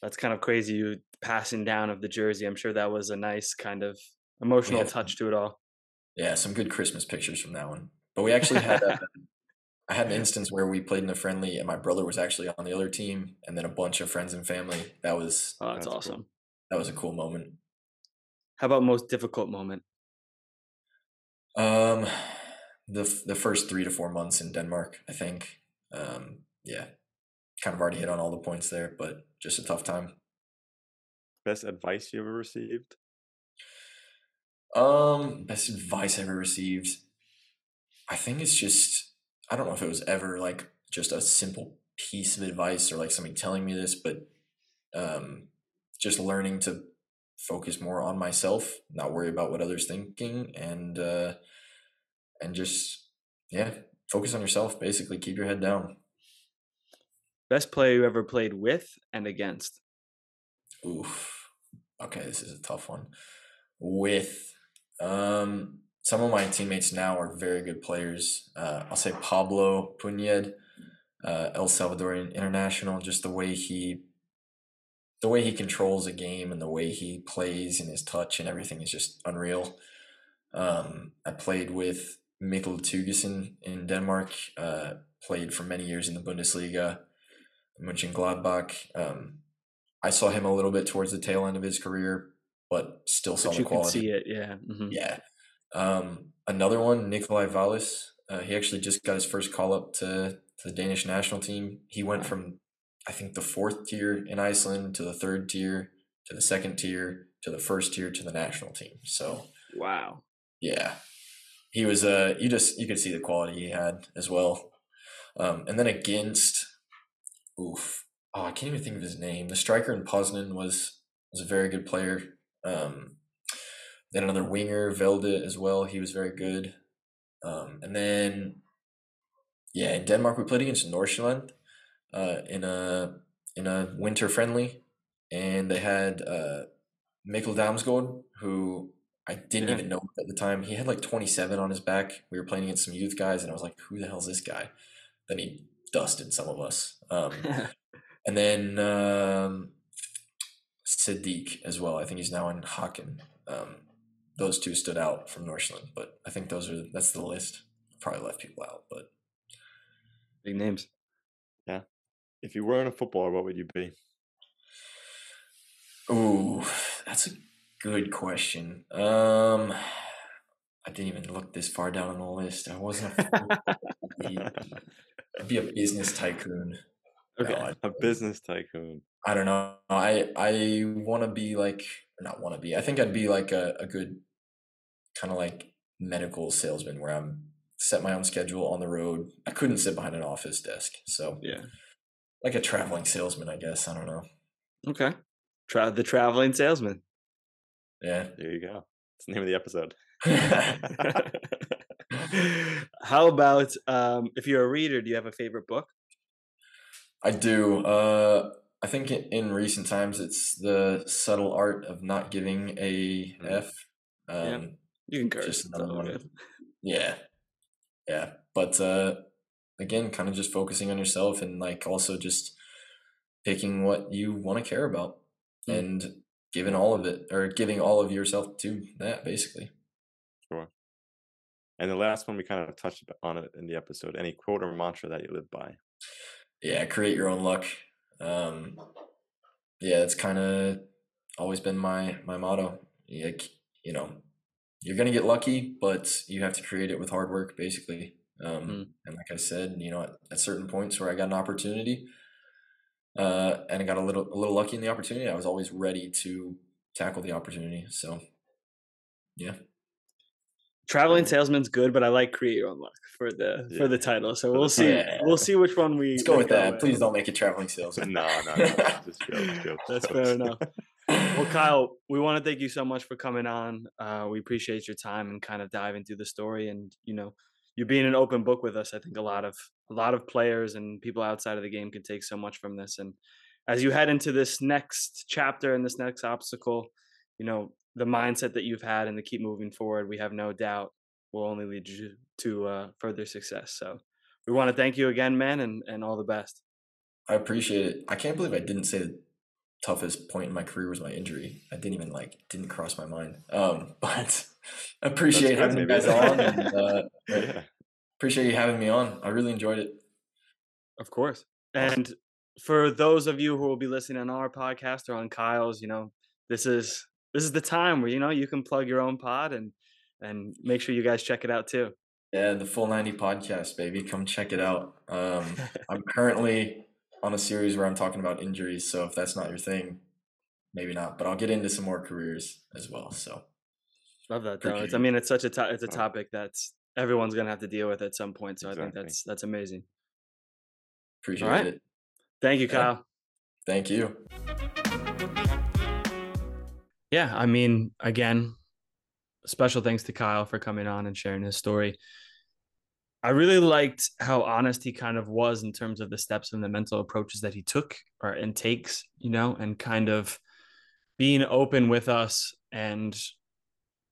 That's kind of crazy. You passing down of the jersey. I'm sure that was a nice kind of emotional touch to it all. Yeah, some good Christmas pictures from that one. But we actually had a, I had an instance where we played in a friendly, and my brother was actually on the other team, and then a bunch of friends and family. That was Oh, that's, That's cool. awesome. that was a cool moment. How about most difficult moment? Um, the the first three to four months in Denmark, I think. Um, yeah, kind of already hit on all the points there, but just a tough time. Best advice you ever received? Um, best advice I ever received. I think it's just I don't know if it was ever like just a simple piece of advice or like somebody telling me this, but um, just learning to focus more on myself, not worry about what others thinking, and uh, and just yeah, focus on yourself. Basically, keep your head down. Best player you ever played with and against? Oof. Okay, this is a tough one. With um, some of my teammates now are very good players. Uh, I'll say Pablo Punyed, uh, El Salvadorian international. Just the way he, the way he controls a game and the way he plays and his touch and everything is just unreal. Um, I played with Mikkel Thygesen in Denmark. Uh, played for many years in the Bundesliga, Mönchengladbach. Um, I saw him a little bit towards the tail end of his career, but still saw But the you could quality. see it. Yeah. mhm. Yeah. Um, another one, Nikolai Wallis. Uh, he actually just got his first call up to, to the Danish national team. He went from, I think, the fourth tier in Iceland to the third tier to the second tier to the first tier to the national team. So Wow. yeah, he was. Uh, you just you could see the quality he had as well. Um, and then against, oof, oh, I can't even think of his name. The striker in Poznan was was a very good player. Um, then another winger, Velde as well. He was very good. Um, and then, yeah, in Denmark we played against Nordsjælland uh, in a in a winter friendly, and they had uh, Mikkel Damsgaard, who I didn't Yeah. even know at the time. He had like 27 on his back. We were playing against some youth guys, and I was like, "Who the hell's this guy?" Then he dusted some of us. Um, and then um, Sadiq as well. I think he's now in Häcken. Um, those two stood out from Northland, but I think those are that's the list. Probably left people out, but Big names. Yeah. If you weren't a footballer, what would you be? ooh, that's a good question. Um, I didn't even look this far down on the list. I wasn't. I'd be a business tycoon. No, Okay. I- A business tycoon. I don't know. I I want to be like not want to be. I think I'd be like a, a good kind of like medical salesman where I'm set my own schedule on the road. I couldn't sit behind an office desk. So Yeah. like a traveling salesman, I guess. I don't know. Okay. Tra- the traveling salesman. Yeah. There you go. It's the name of the episode. How about um, if you're a reader, do you have a favorite book? I do. Uh I think in, recent times it's the subtle art of not giving a Mm. F. Um Yeah. You can curse. just another one. good. Yeah. Yeah. But uh again, kind of just focusing on yourself and like also just picking what you want to care about Mm. and giving all of it or giving all of yourself to that basically. Sure. And the last one we kind of touched on it in the episode. Any quote or mantra that you live by? Yeah, create your own luck. Um, yeah, that's kind of always been my my motto. Like you know, you're gonna get lucky, but you have to create it with hard work, basically. Um, mm. And like I said, you know, at, at, certain points where I got an opportunity, uh, and I got a little a little lucky in the opportunity, I was always ready to tackle the opportunity. So, yeah. Traveling salesman's good, but I like create your own luck for the yeah. for the title. So we'll see. Yeah. We'll see which one we. Let's go with that. With. Please don't make it traveling salesman. no, no, no. Just joke, joke, That's fair enough. well, Kyle, we want to thank you so much for coming on. Uh, we appreciate your time and kind of diving through the story, and you know, you being an open book with us. I think a lot of a lot of players and people outside of the game can take so much from this. And as you head into this next chapter and this next obstacle, you know, the mindset that you've had and to keep moving forward, we have no doubt will only lead you to uh, further success. So we want to thank you again, man, and, and all the best. I appreciate it. I can't believe I didn't say the toughest point in my career was my injury. I didn't even like didn't cross my mind. Um, but appreciate having you guys on. And, uh, yeah. Appreciate you having me on. I really enjoyed it. Of course. And for those of you who will be listening on our podcast or on Kyle's, you know, this is this is the time where you know you can plug your own pod and and make sure you guys check it out too. Yeah, the full 90 podcast, baby. Come check it out. Um, I'm currently on a series where I'm talking about injuries. So if that's not your thing, maybe not. But I'll get into some more careers as well. So love that though. It's, I mean, it's such a to- it's a topic that's everyone's gonna have to deal with at some point. So exactly. I think that's that's amazing. Appreciate right. it. Thank you, Kyle. Yeah. Thank you. Yeah, I mean, again, special thanks to Kyle for coming on and sharing his story. I really liked how honest he kind of was in terms of the steps and the mental approaches that he took or and takes, you know, and kind of being open with us and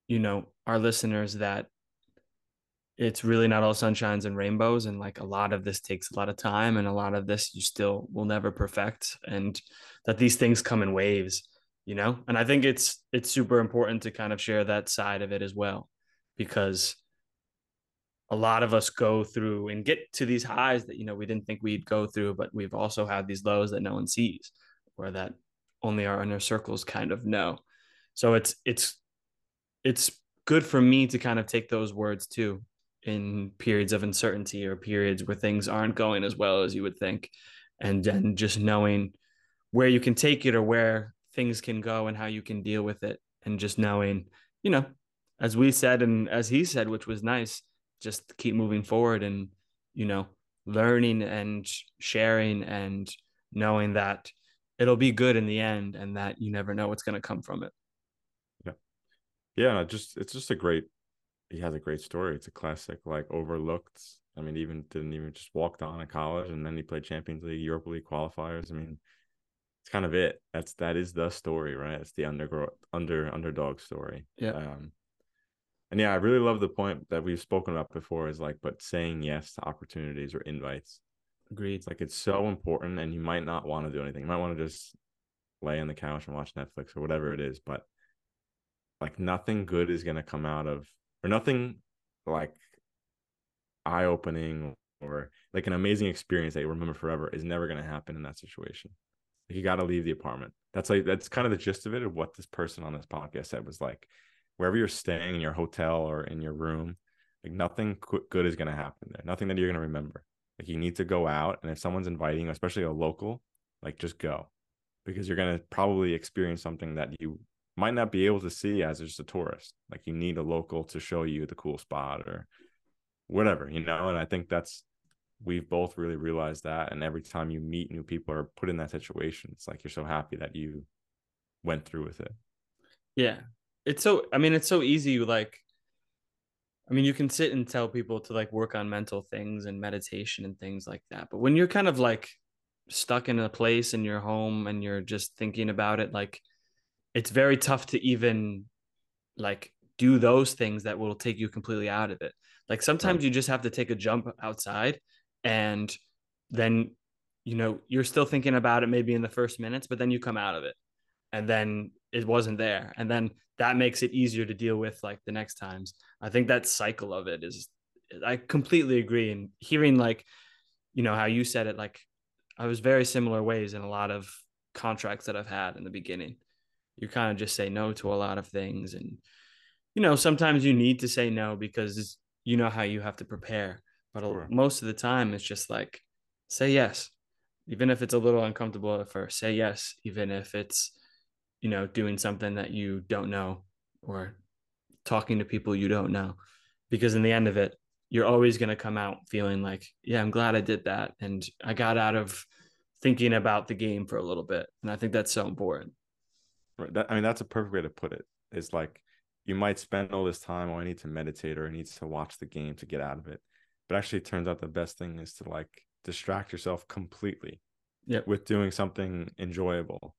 you know our listeners that it's really not all sunshines and rainbows. And like a lot of this takes a lot of time and a lot of this you still will never perfect. And that these things come in waves you know? And i think it's it's super important to kind of share that side of it as well because a lot of us go through and get to these highs that you know we didn't think we'd go through but we've also had these lows that no one sees or that only our inner circles kind of know. So it's it's it's good for me to kind of take those words too in periods of uncertainty or periods where things aren't going as well as you would think and then just knowing where you can take it or where things can go and how you can deal with it and just knowing you know as we said and as he said which was nice just keep moving forward and you know learning and sharing and knowing that it'll be good in the end and that you never know what's going to come from it yeah yeah just it's just a great he has a great story. It's a classic, like overlooked. I mean, even didn't even just walked on in college, and then he played Champions League, Europa League qualifiers. I mean, it's kind of it. That's that is the story, right? It's the undergrow under underdog story. Yeah. Um, and yeah, I really love the point that we've spoken about before. Is like, but saying yes to opportunities or invites. Agreed. It's like it's so important, and you might not want to do anything. You might want to just lay on the couch and watch Netflix or whatever it is, but like nothing good is going to come out of or nothing like eye opening or like an amazing experience that you remember forever is never going to happen in that situation. You got to leave the apartment. That's like that's kind of the gist of it of what this person on this podcast said was like wherever you're staying in your hotel or in your room, like nothing good is going to happen there. Nothing that you're going to remember. Like you need to go out and if someone's inviting, especially a local, like just go because you're going to probably experience something that you might not be able to see as just a tourist. Like you need a local to show you the cool spot or whatever, you know. And I think that's we've both really realized that. And every time you meet new people or put in that situation, it's like you're so happy that you went through with it. Yeah. It's so I mean, it's so easy, like I mean, you can sit and tell people to like work on mental things and meditation and things like that. But when you're kind of like stuck in a place in your home and you're just thinking about it, like it's very tough to even like do those things that will take you completely out of it. Like sometimes right. you just have to take a jump outside and then you know you're still thinking about it maybe in the first minutes but then you come out of it and then it wasn't there. And then that makes it easier to deal with like the next times. I think that cycle of it is I completely agree. And hearing like, you know, how you said it, like I was very similar ways in a lot of contracts that I've had in the beginning. You kind of just say no to a lot of things. And, you know, sometimes you need to say no because you know how you have to prepare. But sure. most of the time, it's just like, say yes, even if it's a little uncomfortable at first, say yes, even if it's, you know, doing something that you don't know or talking to people you don't know. Because in the end of it, you're always going to come out feeling like, yeah, I'm glad I did that. And I got out of thinking about the game for a little bit. And I think that's so important. Right. That, I mean, that's a perfect way to put it. It's like you might spend all this time, oh, I need to meditate or I need to watch the game to get out of it. But actually, it turns out the best thing is to like distract yourself completely yep. with doing something enjoyable.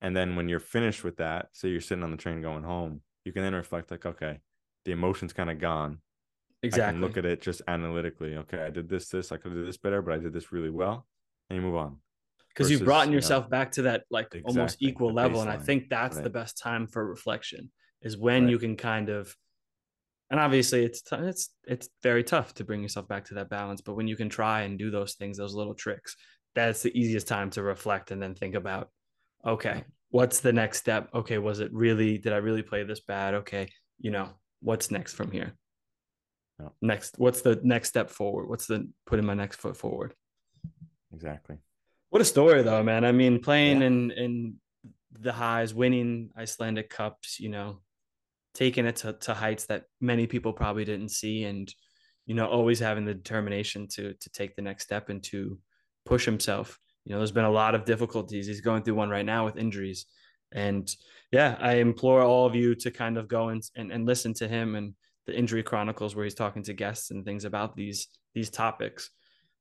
And then when you're finished with that, say you're sitting on the train going home, you can then reflect like, okay, the emotion's kind of gone. Exactly. Look at it just analytically. Okay, I did this, this, I could do this better, but I did this really well. And you move on. Because you've brought yourself you know, back to that like exactly, almost equal level. And I think that's right. the best time for reflection is when right. you can kind of and obviously it's t- it's it's very tough to bring yourself back to that balance but when you can try and do those things those little tricks that's the easiest time to reflect and then think about okay what's the next step? Okay was it really did i really play this bad? Okay you know what's next from here? Next what's the next step forward? What's the putting my next foot forward? Exactly. What a story though man. I mean playing yeah. in in the highs winning icelandic cups you know taking it to, to heights that many people probably didn't see and you know always having the determination to to take the next step and to push himself. You know there's been a lot of difficulties. He's going through one right now with injuries. And yeah i implore all of you to kind of go and, and, and listen to him and the injury chronicles where he's talking to guests and things about these these topics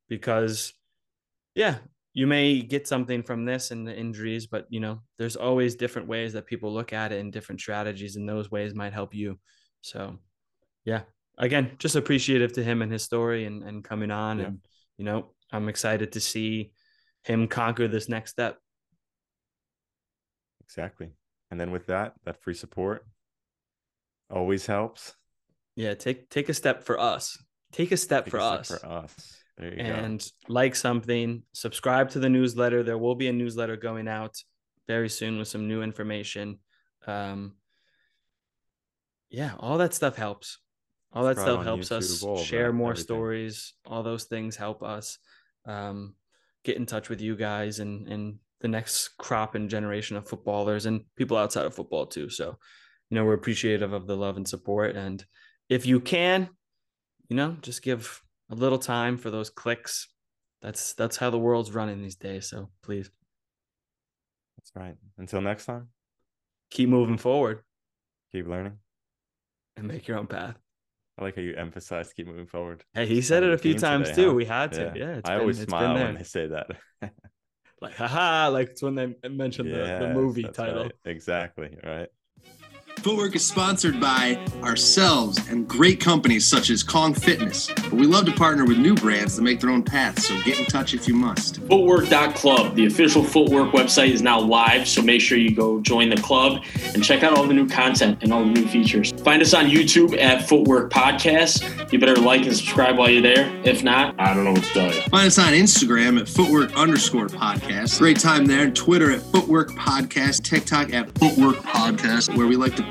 because yeah you may get something from this and the injuries, but you know, there's always different ways that people look at it and different strategies, and those ways might help you. So, yeah, again, just appreciative to him and his story and, and coming on. Yeah. And, you know, I'm excited to see him conquer this next step. Exactly. And then with that, that free support always helps. Yeah, take take a step for us. Take a step take for a step us. For us and go. like something, subscribe to the newsletter. There will be a newsletter going out very soon with some new information. Um, yeah, all that stuff helps. All that stuff helps YouTube, us share more everything. stories. All those things help us um, get in touch with you guys and and the next crop and generation of footballers and people outside of football too. So, you know, we're appreciative of the love and support. And if you can, you know, just give a little time for those clicks. That's that's how the world's running these days. So please. That's right. Until next time. Keep moving forward. Keep learning. And make your own path. I like how you emphasize keep moving forward. Hey, he said it a few times today, too. Huh? We had to. Yeah, yeah I been, always smile when they say that. like, haha, like it's when they mentioned the, the movie title. Right. Exactly. Right. Footwork is sponsored by ourselves and great companies such as Kong Fitness. But we love to partner with new brands to make their own paths, so get in touch if you must. Footwork.club, the official footwork website, is now live, so make sure you go join the club and check out all the new content and all the new features. Find us on YouTube at Footwork Podcast. You better like and subscribe while you're there. If not, I don't know what to tell you. Find us on Instagram at Footwork underscore podcast. Great time there. And Twitter at Footwork Podcast. TikTok at Footwork Podcast, where we like to